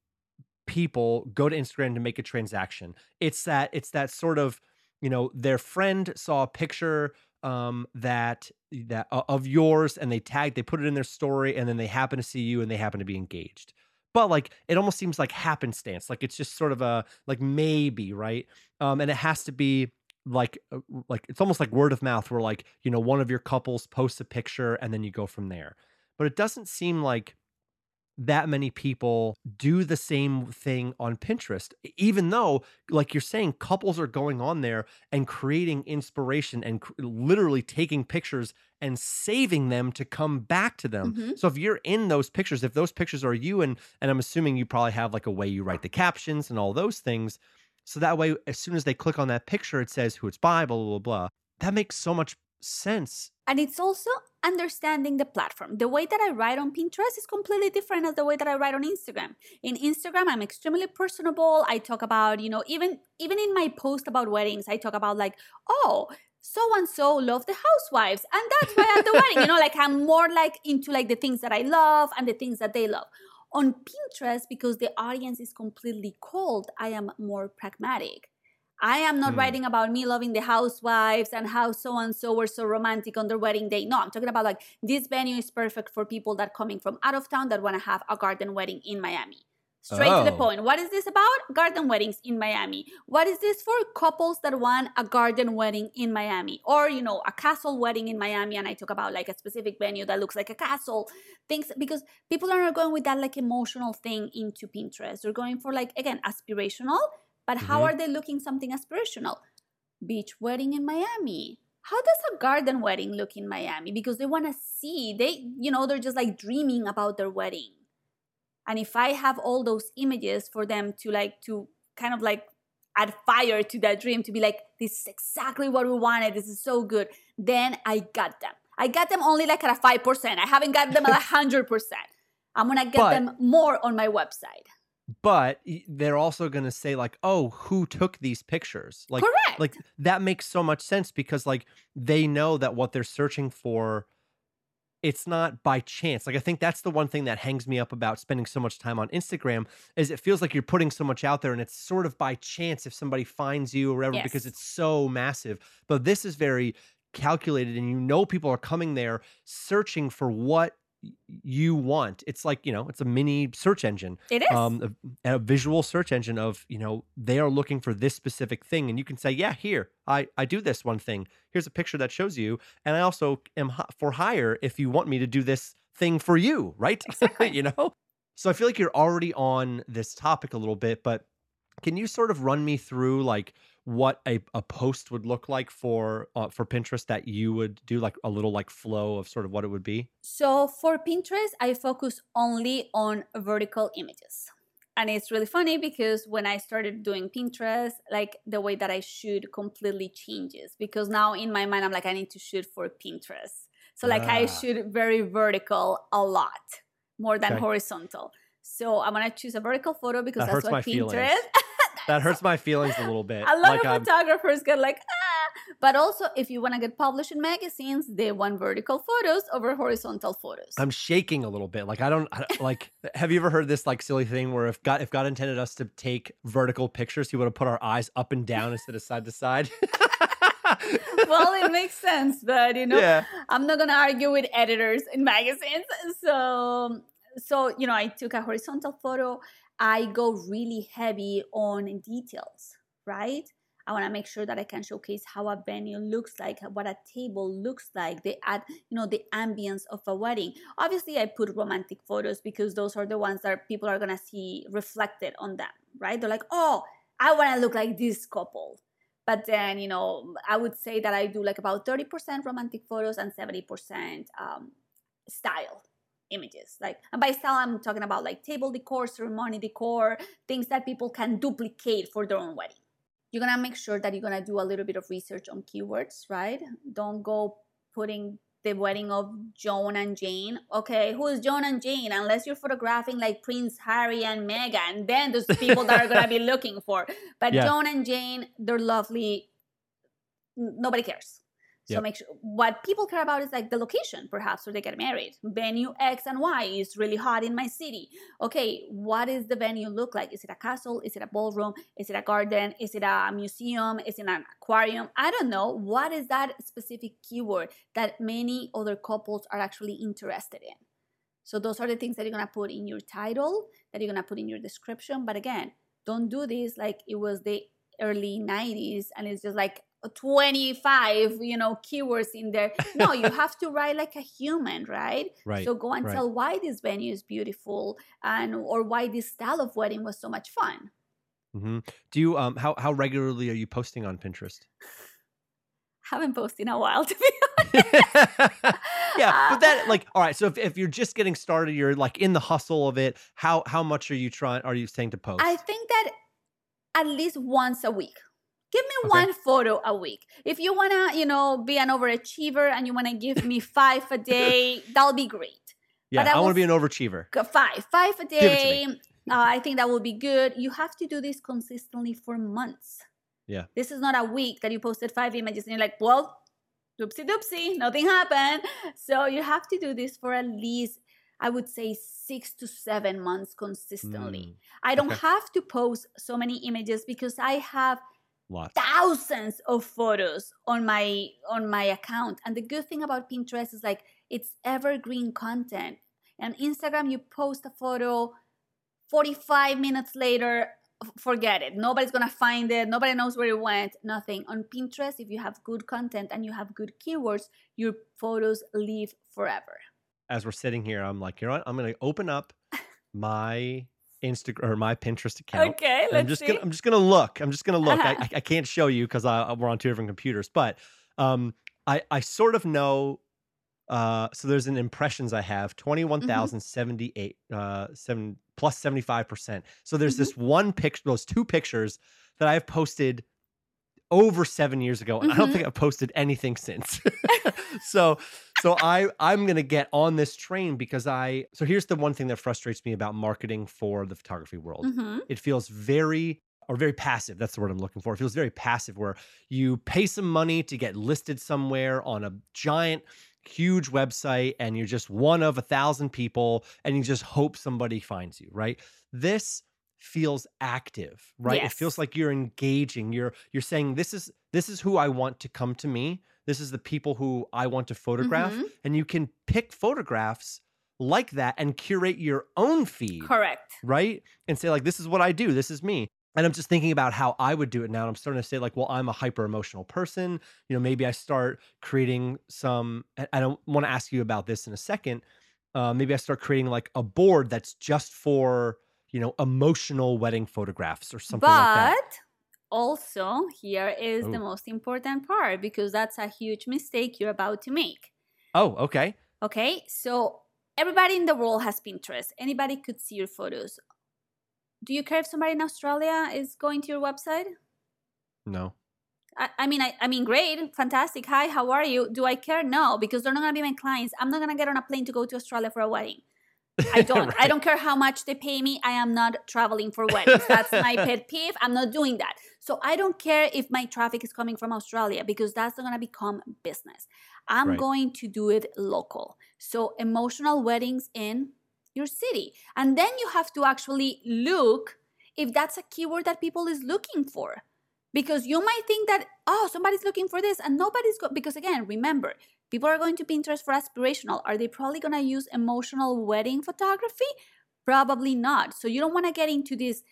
people go to Instagram to make a transaction. It's that it's that sort of you know their friend saw a picture um, that that uh, of yours and they tagged they put it in their story and then they happen to see you and they happen to be engaged. But like it almost seems like happenstance like it's just sort of a like maybe right? Um and it has to be like uh, like it's almost like word of mouth where like you know one of your couples posts a picture and then you go from there. But it doesn't seem like that many people do the same thing on Pinterest, even though, like you're saying, couples are going on there and creating inspiration and cr- literally taking pictures and saving them to come back to them. Mm-hmm. So if you're in those pictures, if those pictures are you, and and I'm assuming you probably have like a way you write the captions and all those things, so that way as soon as they click on that picture, it says who it's by, blah blah blah. blah. That makes so much sense. And it's also understanding the platform. The way that I write on Pinterest is completely different as the way that I write on Instagram. In Instagram, I'm extremely personable. I talk about, you know, even even in my post about weddings, I talk about like, oh, so and so love the housewives and that's why at the wedding you know like i'm more like into like the things that i love and the things that they love on pinterest because the audience is completely cold i am more pragmatic I am not Hmm. writing about me loving the housewives and how so and so were so romantic on their wedding day. No, I'm talking about like this venue is perfect for people that coming from out of town that want to have a garden wedding in Miami. Straight to the Oh. point. What is this about? Garden weddings in Miami. What is this for? Couples that want a garden wedding in Miami or, you know, a castle wedding in Miami. And I talk about like a specific venue that looks like a castle. Things because people are not going with that like emotional thing into Pinterest. They're going for like, again, aspirational. But how Mhm. are they looking something aspirational? Beach wedding in Miami. How does a garden wedding look in Miami? Because they want to see, they, you know, they're just like dreaming about their wedding. And if I have all those images for them to like, to kind of like add fire to that dream, to be like, this is exactly what we wanted, this is so good, then I got them. I got them only like at a 5%. I haven't got them at a [LAUGHS] 100%. I'm going to get But- them more on my website. But they're also going to say like, "Oh, who took these pictures?" Like Correct. like that makes so much sense because like they know that what they're searching for it's not by chance. Like I think that's the one thing that hangs me up about spending so much time on Instagram is it feels like you're putting so much out there and it's sort of by chance if somebody finds you or whatever because it's so massive. But this is very calculated and you know people are coming there searching for what you want. It's like, you know, it's a mini search engine it is. um, a, a visual search engine of you know they are looking for this specific thing and you can say yeah here i i do this one thing here's a picture that shows you and i also am for hire if you want me to do this thing for you right [LAUGHS] you [LAUGHS] know so i feel like you're already on this topic a little bit but can you sort of run me through like what a, a post would look like for uh, for pinterest that you would do like a little like flow of sort of what it would be So for Pinterest, I focus only on vertical images. And it's really funny because when I started doing Pinterest, like the way that I shoot completely changes because now in my mind, I'm like, I need to shoot for Pinterest. So like I Ah. shoot very vertical a lot more than Okay. horizontal. So I'm gonna choose a vertical photo because That that's what. Pinterest. [LAUGHS] that hurts my feelings a little bit A lot like of I'm- photographers get like, ah. But also, if you want to get published in magazines, they want vertical photos over horizontal photos. I'm shaking a little bit. Like I don't, I don't- like. [LAUGHS] Have you ever heard this like silly thing where if God if God intended us to take vertical pictures, He would have put our eyes up and down instead of side to side? [LAUGHS] well, it makes sense, but you know, yeah. I'm not gonna argue with editors in magazines. So, so you know, I took a horizontal photo. I go really heavy on details, right? I want to make sure that I can showcase how a venue looks like, what a table looks like. the add, you know, the ambience of a wedding. Obviously, I put romantic photos because those are the ones that people are gonna see reflected on them, right? They're like, oh, I want to look like this couple. But then, you know, I would say that I do like about 30% romantic photos and 70% um, style images. Like, and by style, I'm talking about like table decor, ceremony decor, things that people can duplicate for their own wedding. You're gonna make sure that you're gonna do a little bit of research on keywords, right? Don't go putting the wedding of Joan and Jane. Okay, who is Joan and Jane? Unless you're photographing like Prince Harry and Meghan, and then there's people that are gonna be [LAUGHS] looking for. But Yeah. Joan and Jane, they're lovely. Nobody cares. So Yep. make sure what people care about is like the location, perhaps, where they get married. Venue X and Y is really hot in my city. Okay, what does the venue look like? Is it a castle? Is it a ballroom? Is it a garden? Is it a museum? Is it an aquarium? I don't know. What is that specific keyword that many other couples are actually interested in? So those are the things that you're gonna put in your title, that you're gonna put in your description. But again, don't do this like it was the early 90s and it's just like 25 you know keywords in there no you [LAUGHS] have to write like a human right Right. so go and right. tell why this venue is beautiful and or why this style of wedding was so much fun hmm Do you um how how regularly are you posting on Pinterest? [LAUGHS] haven't posted in a while [LAUGHS] to be honest. yeah, but that like all right. So if, if you're just getting started, you're like in the hustle of it. How how much are you trying? Are you saying to post? I think that at least once a week. Give me Okay. one photo a week. If you wanna, you know, be an overachiever and you wanna give me five a [LAUGHS] day, that'll be great. yeah, I I, want to be an overachiever. Five, five a day. Uh, I think that will be good. You have to do this consistently for months. Yeah. This is not a week that you posted five images and you're like, well, doopsie doopsie, nothing happened. So you have to do this for at least, I would say, six to seven months consistently. Mm, I don't okay. have to post so many images because I have lots. thousands of photos on my on my account. And the good thing about Pinterest is like it's evergreen content. And Instagram, you post a photo, 45 minutes later, forget it. Nobody's gonna find it. Nobody knows where it went. Nothing. On Pinterest, if you have good content and you have good keywords, your photos live forever. As we're sitting here, I'm like, you know what? I'm gonna open up [LAUGHS] my Instagram or my Pinterest account. Okay, And I'm just gonna I'm just gonna look. I'm just gonna look. I, I, I can't show you because we're on two different computers, but um, I I sort of know. Uh, so there's an impressions I have twenty one thousand seventy eight uh seven plus seventy five percent. So there's Mhm. this one picture, those two pictures that I've posted over seven years ago, and I don't Mhm. think I've posted anything since. [LAUGHS] [LAUGHS] so so I I'm gonna get on this train because I so here's the one thing that frustrates me about marketing for the photography world. Hmm it feels very or very passive that's the word i'm looking for. It feels very passive where you pay some money to get listed somewhere on a giant huge website and you're just one of a thousand people and you just hope somebody finds you right? This feels active right? It feels like you're engaging. You're you're saying this is this is who i want to come to me this is the people who i want to photograph Mhm. and you can pick photographs like that and curate your own feed Correct. right? And say, like, this is what I do, this is me. And I'm just thinking about how I would do it now. And I'm starting to say, like, well, I'm a hyper emotional person. You know, maybe I start creating some, and I don't want to ask you about this in a second. Uh, maybe I start creating like a board that's just for, you know, emotional wedding photographs or something but like that. Also, here is the most important part because that's a huge mistake you're about to make. Oh, okay. Okay, so everybody in the world has Pinterest. Anybody could see your photos. Do you care if somebody in Australia is going to your website? No. I, I mean, I, I mean, great, fantastic. Hi, how are you? Do I care? No, because they're not gonna be my clients. I'm not gonna get on a plane to go to Australia for a wedding. I [LAUGHS] don't. I don't care how much they pay me. I am not traveling for weddings. That's my [LAUGHS] pet peeve. I'm not doing that. So I don't care if my traffic is coming from Australia because that's not going to become business. I'm Right. going to do it local. So emotional weddings in your city. And then you have to actually look if that's a keyword that people is looking for. Because you might think that, oh, somebody's looking for this and nobody's go because again, remember, people are going to Pinterest for aspirational. Are they probably going to use emotional wedding photography? Probably not. So you don't want to get into this.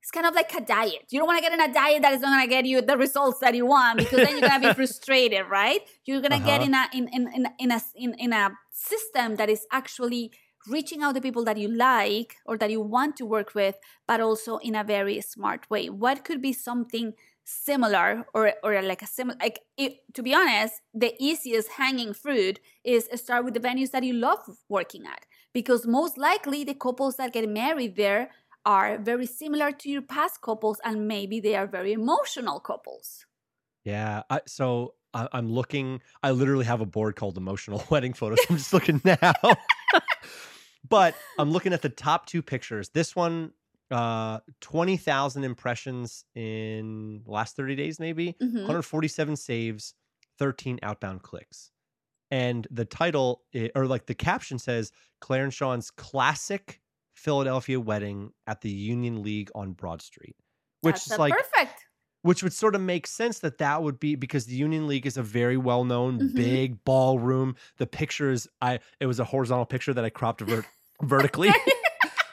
It's kind of like a diet. You don't want to get in a diet that is not going to get you the results that you want because then you're going to be [LAUGHS] frustrated, right? You're going to get Uh-huh. in a in in in, in a in, in a system that is actually reaching out to people that you like or that you want to work with, but also in a very smart way. What could be something similar or or like a similar like it, to be honest the easiest hanging fruit is start with the venues that you love working at because most likely the couples that get married there are very similar to your past couples and maybe they are very emotional couples Yeah. I, so I, I'm looking. I literally have a board called emotional [LAUGHS] wedding photos. I'm just looking now. [LAUGHS] but I'm looking at the top two pictures. This one, uh, 20,000 impressions in the last 30 days, maybe Mhm. 147 saves, 13 outbound clicks. And the title, or like the caption says, Claire and Sean's classic Philadelphia wedding at the Union League on Broad Street, which That's is like, perfect which would sort of make sense that that would be because the Union League is a very well known Mhm. big ballroom. The pictures, I it was a horizontal picture that I cropped ver- [LAUGHS] vertically.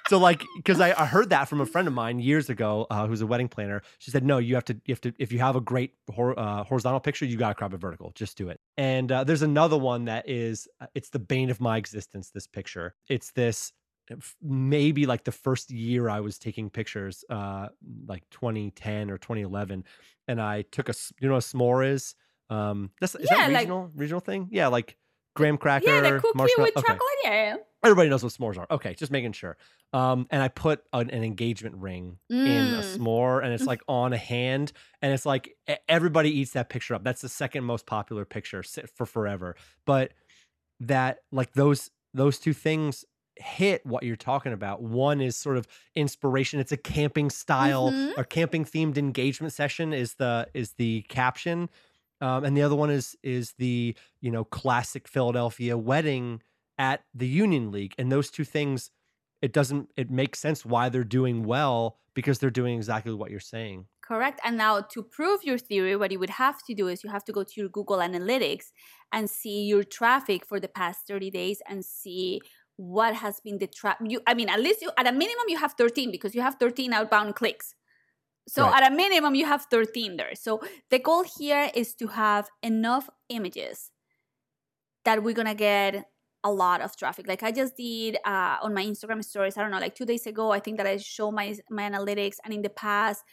So like because I, I heard that from a friend of mine years ago uh, who's a wedding planner. She said no you have to you have to if you have a great hor- uh, horizontal picture you got to crop it vertical. Just do it. And uh, there's another one that is uh, it's the bane of my existence this picture. It's this uh, maybe like the first year i was taking pictures uh like 2010 or 2011 and i took a you know a s'more is? Um that's is Yeah, that like- regional regional thing? Yeah like graham cracker yeah, the cookie marshmallow with okay chocolate. Yeah. everybody knows what s'mores are. Okay, just making sure. Um, and I put an, an engagement ring in a Mm. s'more, and it's [LAUGHS] like on a hand, and it's like everybody eats that picture up. That's the second most popular picture for forever. But that like those those two things hit what you're talking about. One is sort of inspiration. It's a camping style Mhm. or camping themed engagement session is the is the caption. Um, and the other one is is the you know classic Philadelphia wedding at the Union League, and those two things, it doesn't it makes sense why they're doing well because they're doing exactly what you're saying. Correct. And now to prove your theory, what you would have to do is you have to go to your Google Analytics and see your traffic for the past 30 days and see what has been the traffic. You, I mean, at least you, at a minimum, you have 13 because you have 13 outbound clicks. So Right. at a minimum, you have 13 there. So the goal here is to have enough images that we're gonna get a lot of traffic. Like I just did uh, on my Instagram stories. I don't know, like two days ago. I think that I show my my analytics, and in the past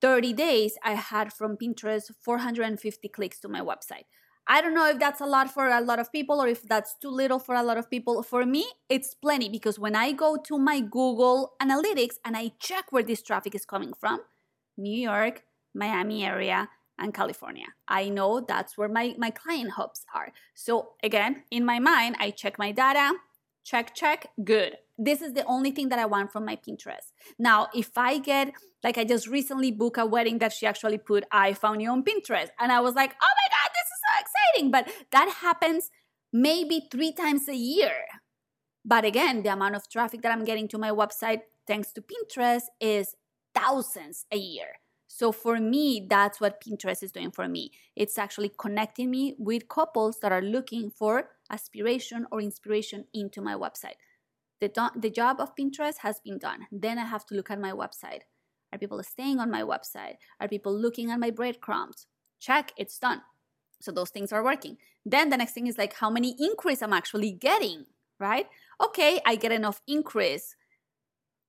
30 days, I had from Pinterest 450 clicks to my website. I don't know if that's a lot for a lot of people or if that's too little for a lot of people. For me, it's plenty because when I go to my Google Analytics and I check where this traffic is coming from, New York, Miami area, and California. I know that's where my, my client hubs are. So again, in my mind, I check my data, check, check, good. This is the only thing that I want from my Pinterest. Now, if I get, like I just recently booked a wedding that she actually put, I found you on Pinterest. And I was like, oh my God, this is so exciting. But that happens maybe three times a year. But again, the amount of traffic that I'm getting to my website thanks to Pinterest is thousands a year. So for me, that's what Pinterest is doing for me. It's actually connecting me with couples that are looking for aspiration or inspiration into my website. The, do- the job of Pinterest has been done. Then I have to look at my website. Are people staying on my website? Are people looking at my breadcrumbs? Check, it's done. So those things are working. Then the next thing is like how many increase I'm actually getting, right? Okay, I get enough increase.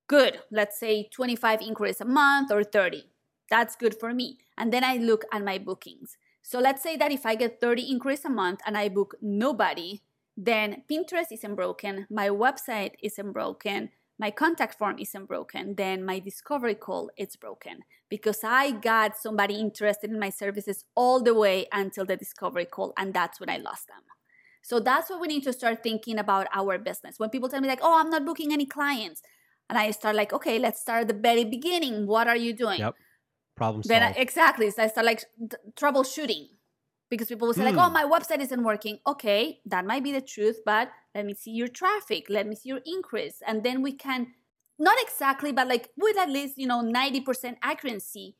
Good. Let's say 25 inquiries a month or 30 that's good for me. And then I look at my bookings. So let's say that if I get 30 inquiries a month and I book nobody, then Pinterest isn't broken, my website isn't broken, my contact form isn't broken, then my discovery call is broken because I got somebody interested in my services all the way until the discovery call and that's when I lost them. So that's what we need to start thinking about our business. When people tell me like, "Oh, I'm not booking any clients." And I start like, "Okay, let's start at the very beginning. What are you doing?" Yep. Problem then I, exactly so i start like t- troubleshooting because people will say like Hmm. oh my website isn't working okay that might be the truth but let me see your traffic let me see your increase and then we can not exactly but like with at least you know 90% accuracy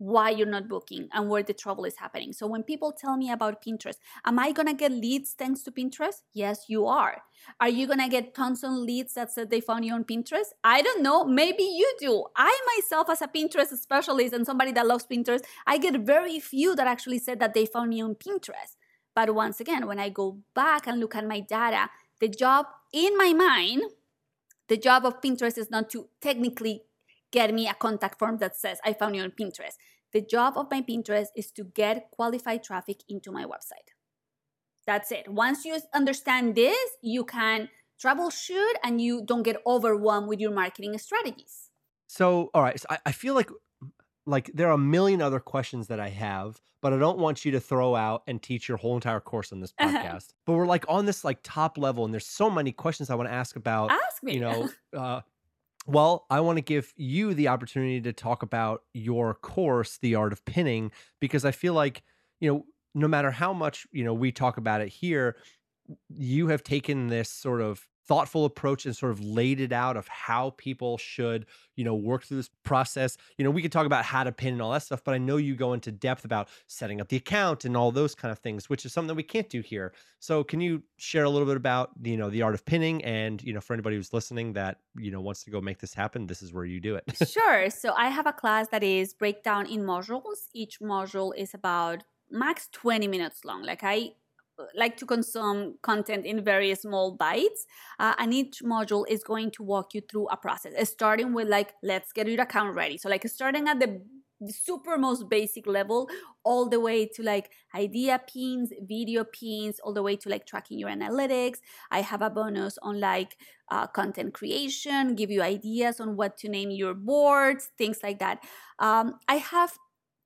why you're not booking and where the trouble is happening so when people tell me about pinterest am i gonna get leads thanks to pinterest yes you are are you gonna get tons of leads that said they found you on Pinterest? I don't know. Maybe you do. I myself, as a Pinterest specialist and somebody that loves Pinterest, I get very few that actually said that they found me on Pinterest. But once again, when I go back and look at my data, the job in my mind, the job of Pinterest is not to technically get me a contact form that says I found you on Pinterest. The job of my Pinterest is to get qualified traffic into my website. That's it. Once you understand this, you can troubleshoot and you don't get overwhelmed with your marketing strategies. So, all right. So I, I feel like like there are a million other questions that I have, but I don't want you to throw out and teach your whole entire course on this Uh-huh. [LAUGHS] podcast. But we're like on this like top level, and there's so many questions I want to ask about. Ask me. You know, [LAUGHS] uh, well, I want to give you the opportunity to talk about your course, The Art of Pinning, because I feel like you know, no matter how much you know we talk about it here, you have taken this sort of thoughtful approach and sort of laid it out of how people should, you know, work through this process. You know, we could talk about how to pin and all that stuff, but I know you go into depth about setting up the account and all those kind of things, which is something that we can't do here. So, can you share a little bit about, you know, the art of pinning and, you know, for anybody who's listening that, you know, wants to go make this happen, this is where you do it. [LAUGHS] sure. So, I have a class that is breakdown in modules. Each module is about max 20 minutes long. Like I like to consume content in very small bites uh, and each module is going to walk you through a process starting with like let's get your account ready. So like starting at the super most basic level all the way to like idea pins video pins all the way to like tracking your analytics. I have a bonus on like uh, content creation give you ideas on what to name your boards things like that. Um, i have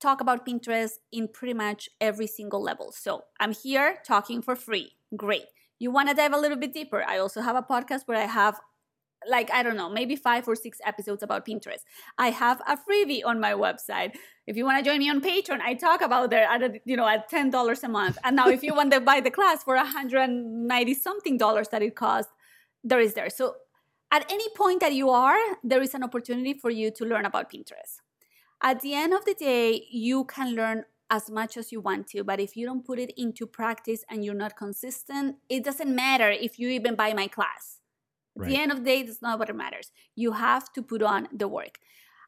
talk about Pinterest in pretty much every single level. So I'm here talking for free. Great. You want to dive a little bit deeper? I also have a podcast where I have like I don't know, maybe 5 or 6 episodes about Pinterest. I have a freebie on my website. If you want to join me on Patreon, I talk about there at a, you know at $10 a month. And now if you want to buy the class for a 190 something dollars that it costs, there is there. So at any point that you are, there is an opportunity for you to learn about Pinterest at the end of the day, you can learn as much as you want to, but if you don't put it into practice and you're not consistent, it doesn't matter if you even buy my class. Right. At the end of the day, that's not what matters. You have to put on the work.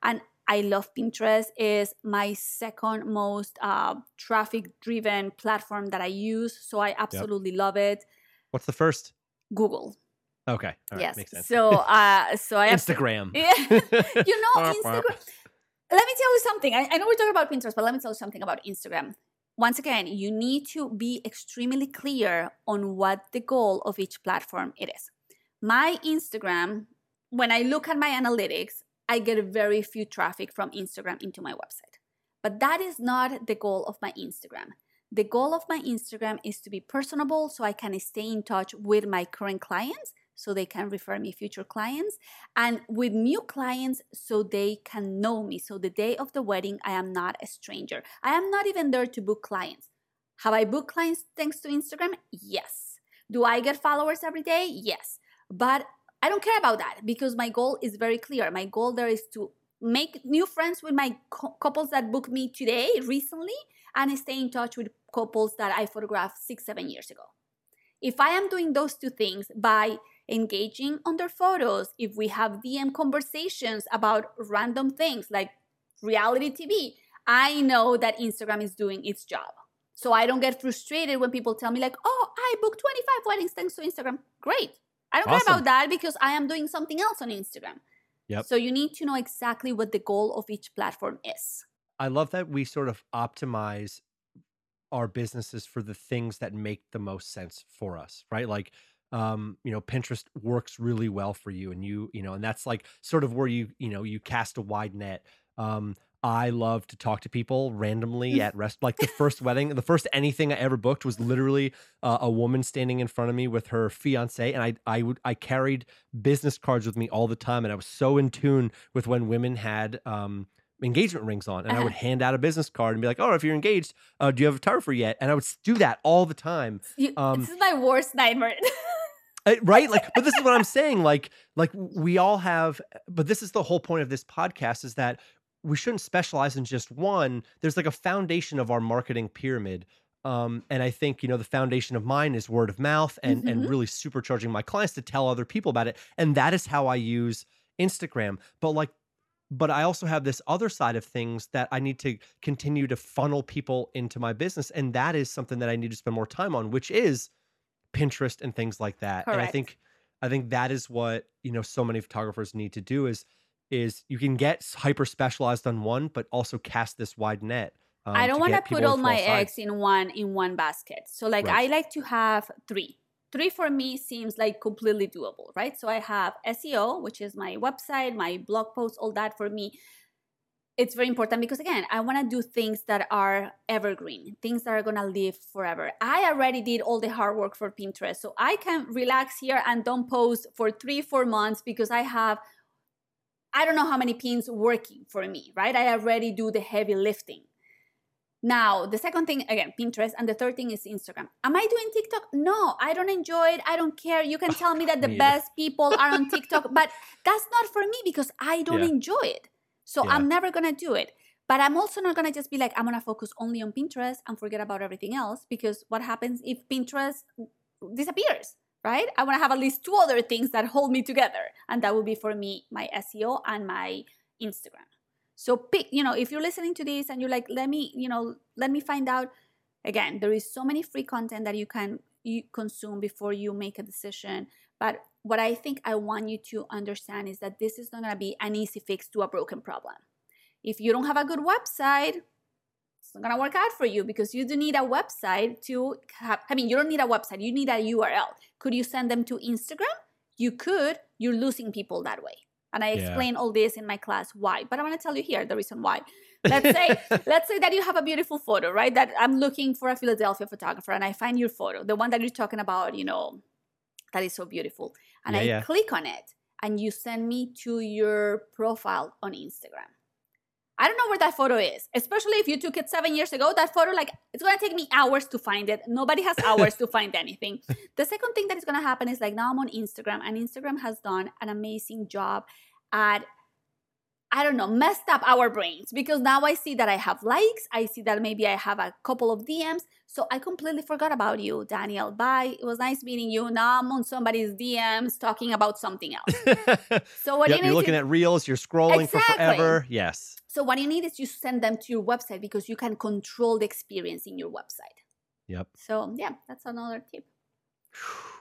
And I love Pinterest is my second most uh, traffic driven platform that I use. So I absolutely yep. love it. What's the first? Google. Okay. yes. So uh so I [LAUGHS] Instagram. [LAUGHS] You know, [LAUGHS] Instagram let me tell you something. I, I know we're talking about Pinterest, but let me tell you something about Instagram. Once again, you need to be extremely clear on what the goal of each platform it is. My Instagram, when I look at my analytics, I get very few traffic from Instagram into my website. But that is not the goal of my Instagram. The goal of my Instagram is to be personable so I can stay in touch with my current clients so they can refer me future clients and with new clients so they can know me. So the day of the wedding i am not a stranger. I am not even there to book clients. Have i booked clients thanks to instagram? Yes. Do i get followers every day? Yes. But i don't care about that because my goal is very clear. My goal there is to make new friends with my couples that booked me today recently and stay in touch with couples that i photographed six seven years ago. If i am doing those two things by engaging on their photos, if we have DM conversations about random things like reality TV, I know that Instagram is doing its job. So I don't get frustrated when people tell me, like, oh, I booked 25 weddings thanks to Instagram. Great. I don't awesome. care about that because I am doing something else on Instagram. Yep. So you need to know exactly what the goal of each platform is. I love that we sort of optimize our businesses for the things that make the most sense for us, right? Like um you know pinterest works really well for you and you you know and that's like sort of where you you know you cast a wide net um I love to talk to people randomly at rest. Like the first wedding, the first anything I ever booked was literally uh, a woman standing in front of me with her fiance, and I I would I carried business cards with me all the time, and I was so in tune with when women had um engagement rings on, and uh-huh. I would [LAUGHS] hand out a business card and be like, "Oh, if you're engaged, uh, do you have a photographer yet?" And I would do that all the time. You, um, this is my worst nightmare. [LAUGHS] Uh, right? Like but this is what i'm saying like like we all have but this is the whole point of this podcast is that we shouldn't specialize in just one. There's like a foundation of our marketing pyramid um, and i think you know the foundation of mine is word of mouth and mm-hmm. and really supercharging my clients to tell other people about it and that is how i use instagram. But like but i also have this other side of things that i need to continue to funnel people into my business and that is something that i need to spend more time on which is Pinterest and things like that. Correct. And I think I think that is what, you know, so many photographers need to do is is you can get hyper specialized on one, but also cast this wide net. Um, I don't want to put all my eggs in one in one basket. So like right. I like to have three. Three for me seems like completely doable, right? So I have SEO, which is my website, my blog posts, all that for me it's very important because again i want to do things that are evergreen things that are going to live forever i already did all the hard work for pinterest so i can relax here and don't post for three four months because i have i don't know how many pins working for me right i already do the heavy lifting Now, the second thing, again, Pinterest, and the third thing is Instagram. Am I doing TikTok? No, I don't enjoy it. I don't care. You can tell me that the [LAUGHS] best people are on TikTok, but that's not for me because I don't Yeah. enjoy it. So Yeah. I'm never gonna do it. But I'm also not gonna just be like, I'm gonna focus only on Pinterest and forget about everything else because what happens if Pinterest disappears, right? I wanna have at least two other things that hold me together. And that would be for me, my SEO and my Instagram. So pick, you know, if you're listening to this and you're like, let me, you know, let me find out. Again, there is so many free content that you can you consume before you make a decision. But what I think I want you to understand is that this is not gonna be an easy fix to a broken problem. If you don't have a good website, it's not gonna work out for you because you do need a website to have. I mean, you don't need a website, you need a URL. Could you send them to Instagram? You could, you're losing people that way. And I Yeah. explain all this in my class why. But I want to tell you here the reason why. [LAUGHS] Let's say let's say that you have a beautiful photo, right? That I'm looking for a Philadelphia photographer and I find your photo, the one that you're talking about, you know, that is so beautiful. And Yeah, I yeah. click on it and you send me to your profile on Instagram. I don't know where that photo is, especially if you took it seven years ago. That photo, like, it's gonna take me hours to find it. Nobody has [LAUGHS] hours to find anything. The second thing that is gonna happen is like now I'm on Instagram, and Instagram has done an amazing job at I don't know, messed up our brains because now I see that I have likes. I see that maybe I have a couple of DMs. So I completely forgot about you, Daniel. Bye. It was nice meeting you. Now I'm on somebody's DMs talking about something else. [LAUGHS] So what yep, do you you're looking to, at reels, you're scrolling for forever. Yes. So what you need is you send them to your website because you can control the experience in your website. Yep. So yeah, that's another tip.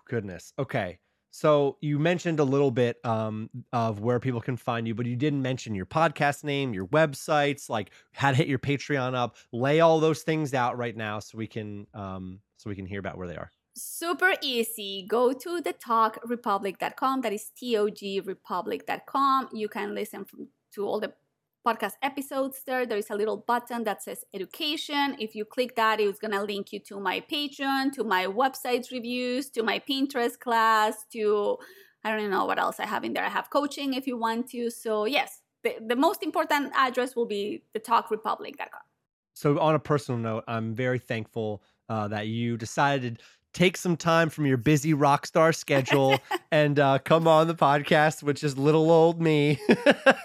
Goodness. Okay. So you mentioned a little bit um, of where people can find you, but you didn't mention your podcast name, your websites, like how to hit your Patreon up. Lay all those things out right now so we can um, so we can hear about where they are. super easy. Go to the togrepublic.com. That is togrepublic.com. You can listen from, to all the podcast episodes there. There is a little button that says education. If you click that, it's going to link you to my Patreon, to my website reviews, to my Pinterest class, to I don't know what else I have in there. I have coaching if you want to. So, yes, the, the most important address will be the togrepublic.com. So on a personal note, I'm very thankful uh, that you decided take some time from your busy rock star schedule [LAUGHS] and uh, come on the podcast which is little old me.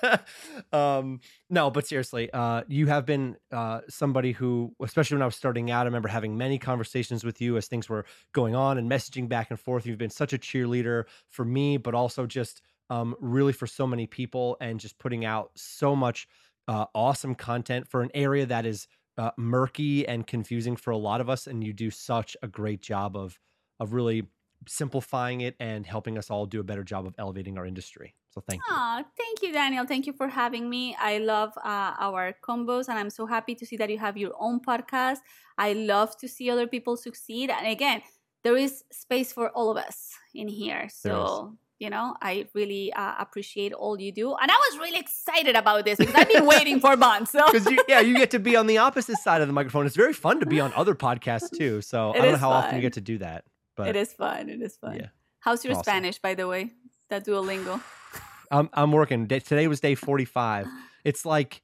[LAUGHS] um, no, but seriously, uh, you have been uh, somebody who, especially when I was starting out, I remember having many conversations with you as things were going on and messaging back and forth. You've been such a cheerleader for me, but also just um, really for so many people and just putting out so much uh, awesome content for an area that is uh, murky and confusing for a lot of us. And you do such a great job of of really simplifying it and helping us all do a better job of elevating our industry. So thank you. Aw, thank you, Daniel. Thank you for having me. I love uh, our combos, and I'm so happy to see that you have your own podcast. I love to see other people succeed. And again, there is space for all of us in here. So, you know, I really uh, appreciate all you do. And I was really excited about this because I've been waiting for months. So. Because you, [LAUGHS] yeah, you get to be on the opposite side of the microphone. It's very fun to be on other podcasts too. So It I don't know how often you get to do that, but it is fun. It is fun. yeah. How's your Awesome. Spanish, by the way? That Duolingo. [SIGHS] I'm I'm working. Today was day 45. [GASPS] It's like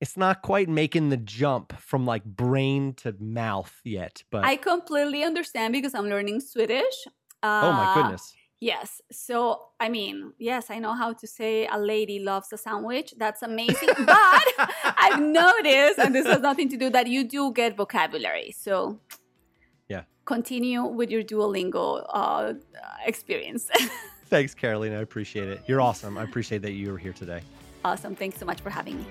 it's not quite making the jump from like brain to mouth yet, but I completely understand because I'm learning Swedish. Uh, oh my goodness. Yes. So, I mean, yes, I know how to say a lady loves a sandwich. That's amazing. [LAUGHS] but I've noticed, and this has nothing to do that you do get vocabulary. So, Yeah. continue with your Duolingo uh, experience. [LAUGHS] Thanks, Carolina. I appreciate it. You're awesome. I appreciate that you were here today. awesome. Thanks so much for having me.